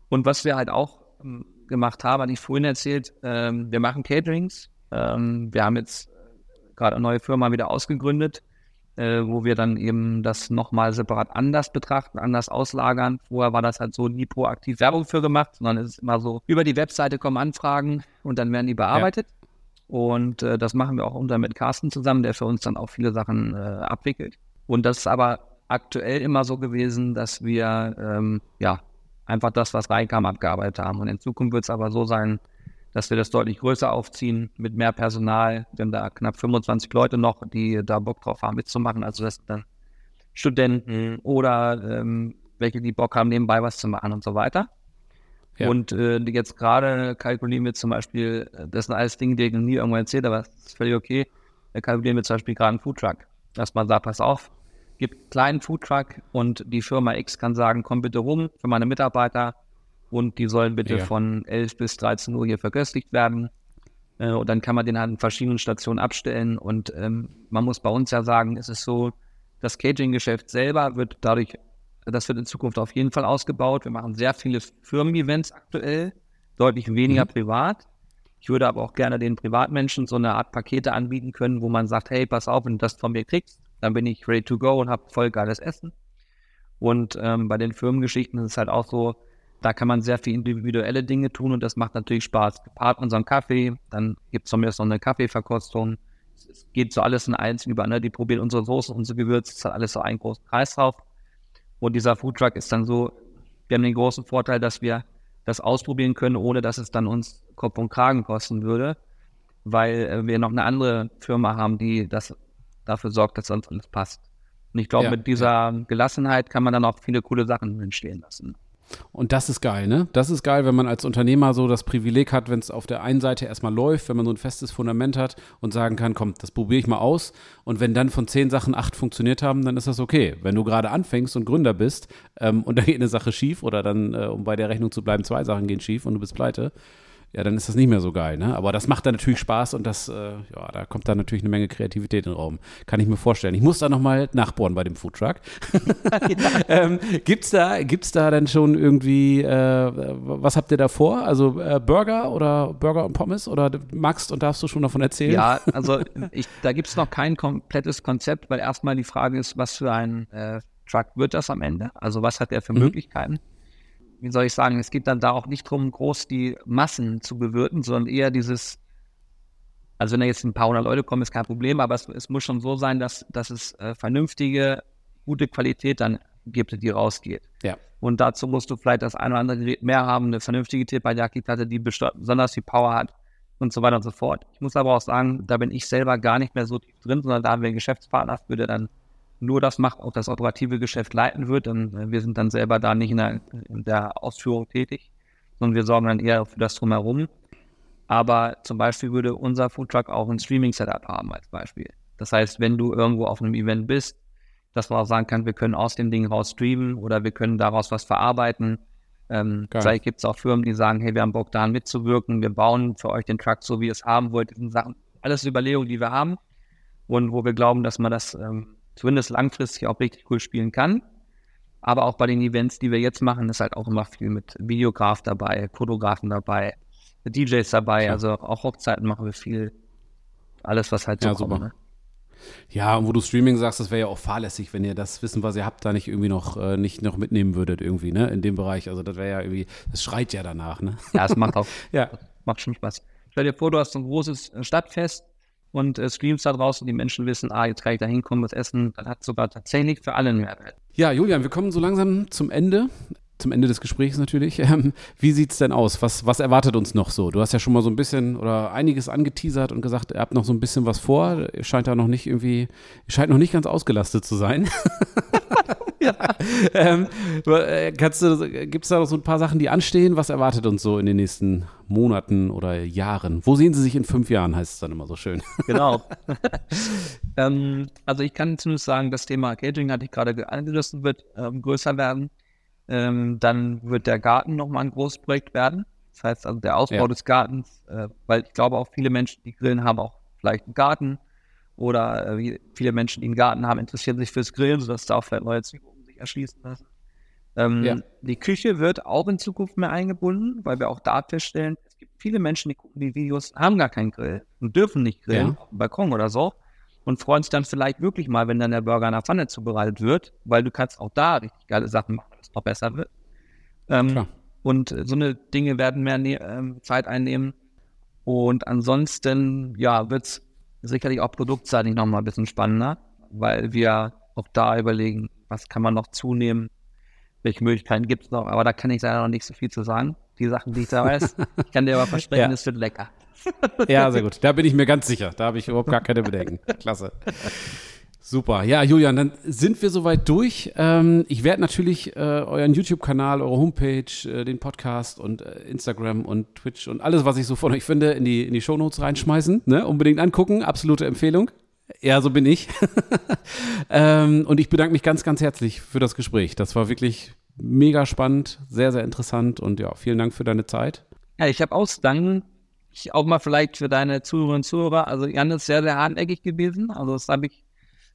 Und was wir halt auch ähm, gemacht haben, hatte ich vorhin erzählt, ähm, wir machen Caterings. Ähm, wir haben jetzt gerade eine neue Firma wieder ausgegründet, äh, wo wir dann eben das nochmal separat anders betrachten, anders auslagern. Vorher war das halt so nie proaktiv Werbung für gemacht, sondern es ist immer so, über die Webseite kommen Anfragen und dann werden die bearbeitet. Ja. Und äh, das machen wir auch unter mit Carsten zusammen, der für uns dann auch viele Sachen äh, abwickelt. Und das ist aber aktuell immer so gewesen, dass wir ähm, ja einfach das, was reinkam, abgearbeitet haben. Und in Zukunft wird es aber so sein, dass wir das deutlich größer aufziehen mit mehr Personal. Wir haben da knapp 25 Leute noch, die da Bock drauf haben, mitzumachen. Also das sind dann Studenten oder ähm, welche, die Bock haben, nebenbei was zu machen und so weiter. Ja. Und äh, jetzt gerade kalkulieren wir zum Beispiel, das sind alles Dinge, die ich noch nie irgendwo erzählt, aber das ist völlig okay. Da kalkulieren wir zum Beispiel gerade einen Foodtruck. Dass man sagt, pass auf, gibt einen kleinen Foodtruck und die Firma X kann sagen, komm bitte rum für meine Mitarbeiter und die sollen bitte ja. von 11 bis 13 Uhr hier verköstigt werden. Äh, und dann kann man den an verschiedenen Stationen abstellen. Und ähm, man muss bei uns ja sagen, es ist so, das Catering-Geschäft selber wird dadurch das wird in Zukunft auf jeden Fall ausgebaut. Wir machen sehr viele Firmen-Events aktuell, deutlich weniger mhm. privat. Ich würde aber auch gerne den Privatmenschen so eine Art Pakete anbieten können, wo man sagt, hey, pass auf, wenn du das von mir kriegst, dann bin ich ready to go und habe voll geiles Essen. Und ähm, bei den Firmengeschichten ist es halt auch so, da kann man sehr viele individuelle Dinge tun und das macht natürlich Spaß. Gepaart unseren Kaffee, dann gibt es von mir so eine Kaffeeverkostung. Es geht so alles in eins über, ne? Die probieren unsere Soßen, unsere Gewürze, es hat alles so einen großen Kreis drauf. Und dieser Foodtruck ist dann so, wir haben den großen Vorteil, dass wir das ausprobieren können, ohne dass es dann uns Kopf und Kragen kosten würde, weil äh, wir noch eine andere Firma haben, die das dafür sorgt, dass sonst alles passt. Und ich glaube, ja, mit dieser ja. Gelassenheit kann man dann auch viele coole Sachen entstehen lassen. Und das ist geil, ne? Das ist geil, wenn man als Unternehmer so das Privileg hat, wenn es auf der einen Seite erstmal läuft, wenn man so ein festes Fundament hat und sagen kann, komm, das probiere ich mal aus. Und wenn dann von zehn Sachen acht funktioniert haben, dann ist das okay. Wenn du gerade anfängst und Gründer bist ähm, und da geht eine Sache schief oder dann, äh, um bei der Rechnung zu bleiben, zwei Sachen gehen schief und du bist pleite, ja, dann ist das nicht mehr so geil, ne? Aber das macht dann natürlich Spaß und das, äh, ja, da kommt dann natürlich eine Menge Kreativität in den Raum. Kann ich mir vorstellen. Ich muss da nochmal nachbohren bei dem Foodtruck. *laughs* *laughs* ähm, gibt's da, gibt's da denn schon irgendwie, äh, was habt ihr da vor? Also äh, Burger oder Burger und Pommes oder magst und darfst du schon davon erzählen? Ja, *laughs* also ich, da gibt's noch kein komplettes Konzept, weil erstmal die Frage ist, was für ein äh, Truck wird das am Ende? Also was hat er für mhm. Möglichkeiten? Wie soll ich sagen, es geht dann da auch nicht darum, groß die Massen zu bewirten, sondern eher dieses, also wenn da jetzt ein paar hundert Leute kommen, ist kein Problem, aber es, es muss schon so sein, dass, dass es äh, vernünftige, gute Qualität dann gibt, die rausgeht. Ja. Und dazu musst du vielleicht das eine oder andere Gerät mehr haben, eine vernünftige Teppanyaki-Platte, die besonders viel Power hat und so weiter und so fort. Ich muss aber auch sagen, da bin ich selber gar nicht mehr so tief drin, sondern da haben wir einen Geschäftspartner für, der dann nur das macht, auch das operative Geschäft leiten wird. Und äh, wir sind dann selber da nicht in der, in der Ausführung tätig, sondern wir sorgen dann eher für das Drumherum. Aber zum Beispiel würde unser Foodtruck auch ein Streaming-Setup haben als Beispiel. Das heißt, wenn du irgendwo auf einem Event bist, dass man auch sagen kann, wir können aus dem Ding raus streamen oder wir können daraus was verarbeiten. Ähm, vielleicht gibt es auch Firmen, die sagen, hey, wir haben Bock daran mitzuwirken, wir bauen für euch den Truck so, wie ihr es haben wollt. Das sind Sachen, alles Überlegungen, die wir haben und wo wir glauben, dass man das ähm, zumindest langfristig auch richtig cool spielen kann. Aber auch bei den Events, die wir jetzt machen, ist halt auch immer viel mit Videograf dabei, Fotografen dabei, DJs dabei. Ja. Also auch Hochzeiten machen wir viel. Alles, was halt so ja, kommt. Ne? Ja, und wo du Streaming sagst, das wäre ja auch fahrlässig, wenn ihr das Wissen, was ihr habt, da nicht irgendwie noch, äh, nicht noch mitnehmen würdet, irgendwie, ne, in dem Bereich. Also das wäre ja irgendwie, das schreit ja danach, ne? Ja, es macht auch, *laughs* ja. macht schon Spaß. Stell dir vor, du hast so ein großes Stadtfest und äh, Streams da draußen, die Menschen wissen, ah, jetzt kann ich da hinkommen, was essen, dann hat sogar tatsächlich für alle einen Mehrwert. Ja, Julian, wir kommen so langsam zum Ende zum Ende des Gesprächs natürlich. *laughs* Ähm, wie sieht es denn aus? Was, was erwartet uns noch so? Du hast ja schon mal so ein bisschen oder einiges angeteasert und gesagt, ihr habt noch so ein bisschen was vor. Ihr scheint da noch nicht irgendwie, scheint noch nicht ganz ausgelastet zu sein. *laughs* *laughs* ja. ähm, äh, kannst du, gibt es da noch so ein paar Sachen, die anstehen? Was erwartet uns so in den nächsten Monaten oder Jahren? Wo sehen Sie sich in fünf Jahren, heißt es dann immer so schön. *laughs* Genau. ähm, also ich kann zumindest sagen, das Thema Catering hatte ich gerade angerissen, wird ähm, größer werden. Ähm, dann wird der Garten nochmal ein großes Projekt werden. Das heißt also der Ausbau ja. des Gartens, äh, weil ich glaube auch viele Menschen, die grillen, haben auch vielleicht einen Garten oder äh, viele Menschen, die einen Garten haben, interessieren sich fürs Grillen, sodass da auch vielleicht neue Zielgruppen sich erschließen lassen. Ähm, ja. Die Küche wird auch in Zukunft mehr eingebunden, weil wir auch da feststellen, es gibt viele Menschen, die gucken die Videos, haben gar keinen Grill und dürfen nicht grillen, ja. auf dem Balkon oder so und freuen sich dann vielleicht wirklich mal, wenn dann der Burger in der Pfanne zubereitet wird, weil du kannst auch da richtig geile Sachen machen es noch besser wird. Ähm, und so eine Dinge werden mehr ne ähm, Zeit einnehmen. Und ansonsten, ja, wird es sicherlich auch produktseitig noch mal ein bisschen spannender, weil wir auch da überlegen, was kann man noch zunehmen, welche Möglichkeiten gibt es noch, aber da kann ich leider noch nicht so viel zu sagen. Die Sachen, die ich da weiß, *laughs* ich kann dir aber versprechen, ja. es wird lecker. ja, sehr gut. Da bin ich mir ganz sicher. Da habe ich überhaupt gar keine Bedenken. Klasse. Super. Ja, Julian, dann sind wir soweit durch. Ähm, ich werde natürlich äh, euren YouTube-Kanal, eure Homepage, äh, den Podcast und äh, Instagram und Twitch und alles, was ich so von euch finde, in die, in die Shownotes reinschmeißen. Ne? Unbedingt angucken. Absolute Empfehlung. Ja, so bin ich. *laughs* ähm, und ich bedanke mich ganz, ganz herzlich für das Gespräch. Das war wirklich mega spannend, sehr, sehr interessant und ja, vielen Dank für deine Zeit. Ja, ich habe ausdanken. Ich auch mal vielleicht für deine Zuhörerinnen und Zuhörer. Also Jan ist sehr, sehr hartnäckig gewesen. Also das habe ich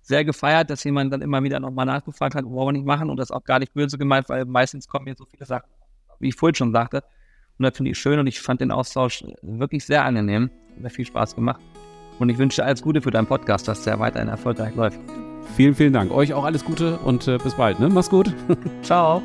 sehr gefeiert, dass jemand dann immer wieder nochmal nachgefragt hat, wollen wir nicht machen und das auch gar nicht böse gemeint, weil meistens kommen mir so viele Sachen, wie ich vorhin schon sagte. Und das finde ich schön und ich fand den Austausch wirklich sehr angenehm. Hat viel Spaß gemacht. Und ich wünsche alles Gute für deinen Podcast, dass der weiterhin erfolgreich läuft. Vielen, vielen Dank. Euch auch alles Gute und äh, bis bald. Ne? Mach's gut. Ciao.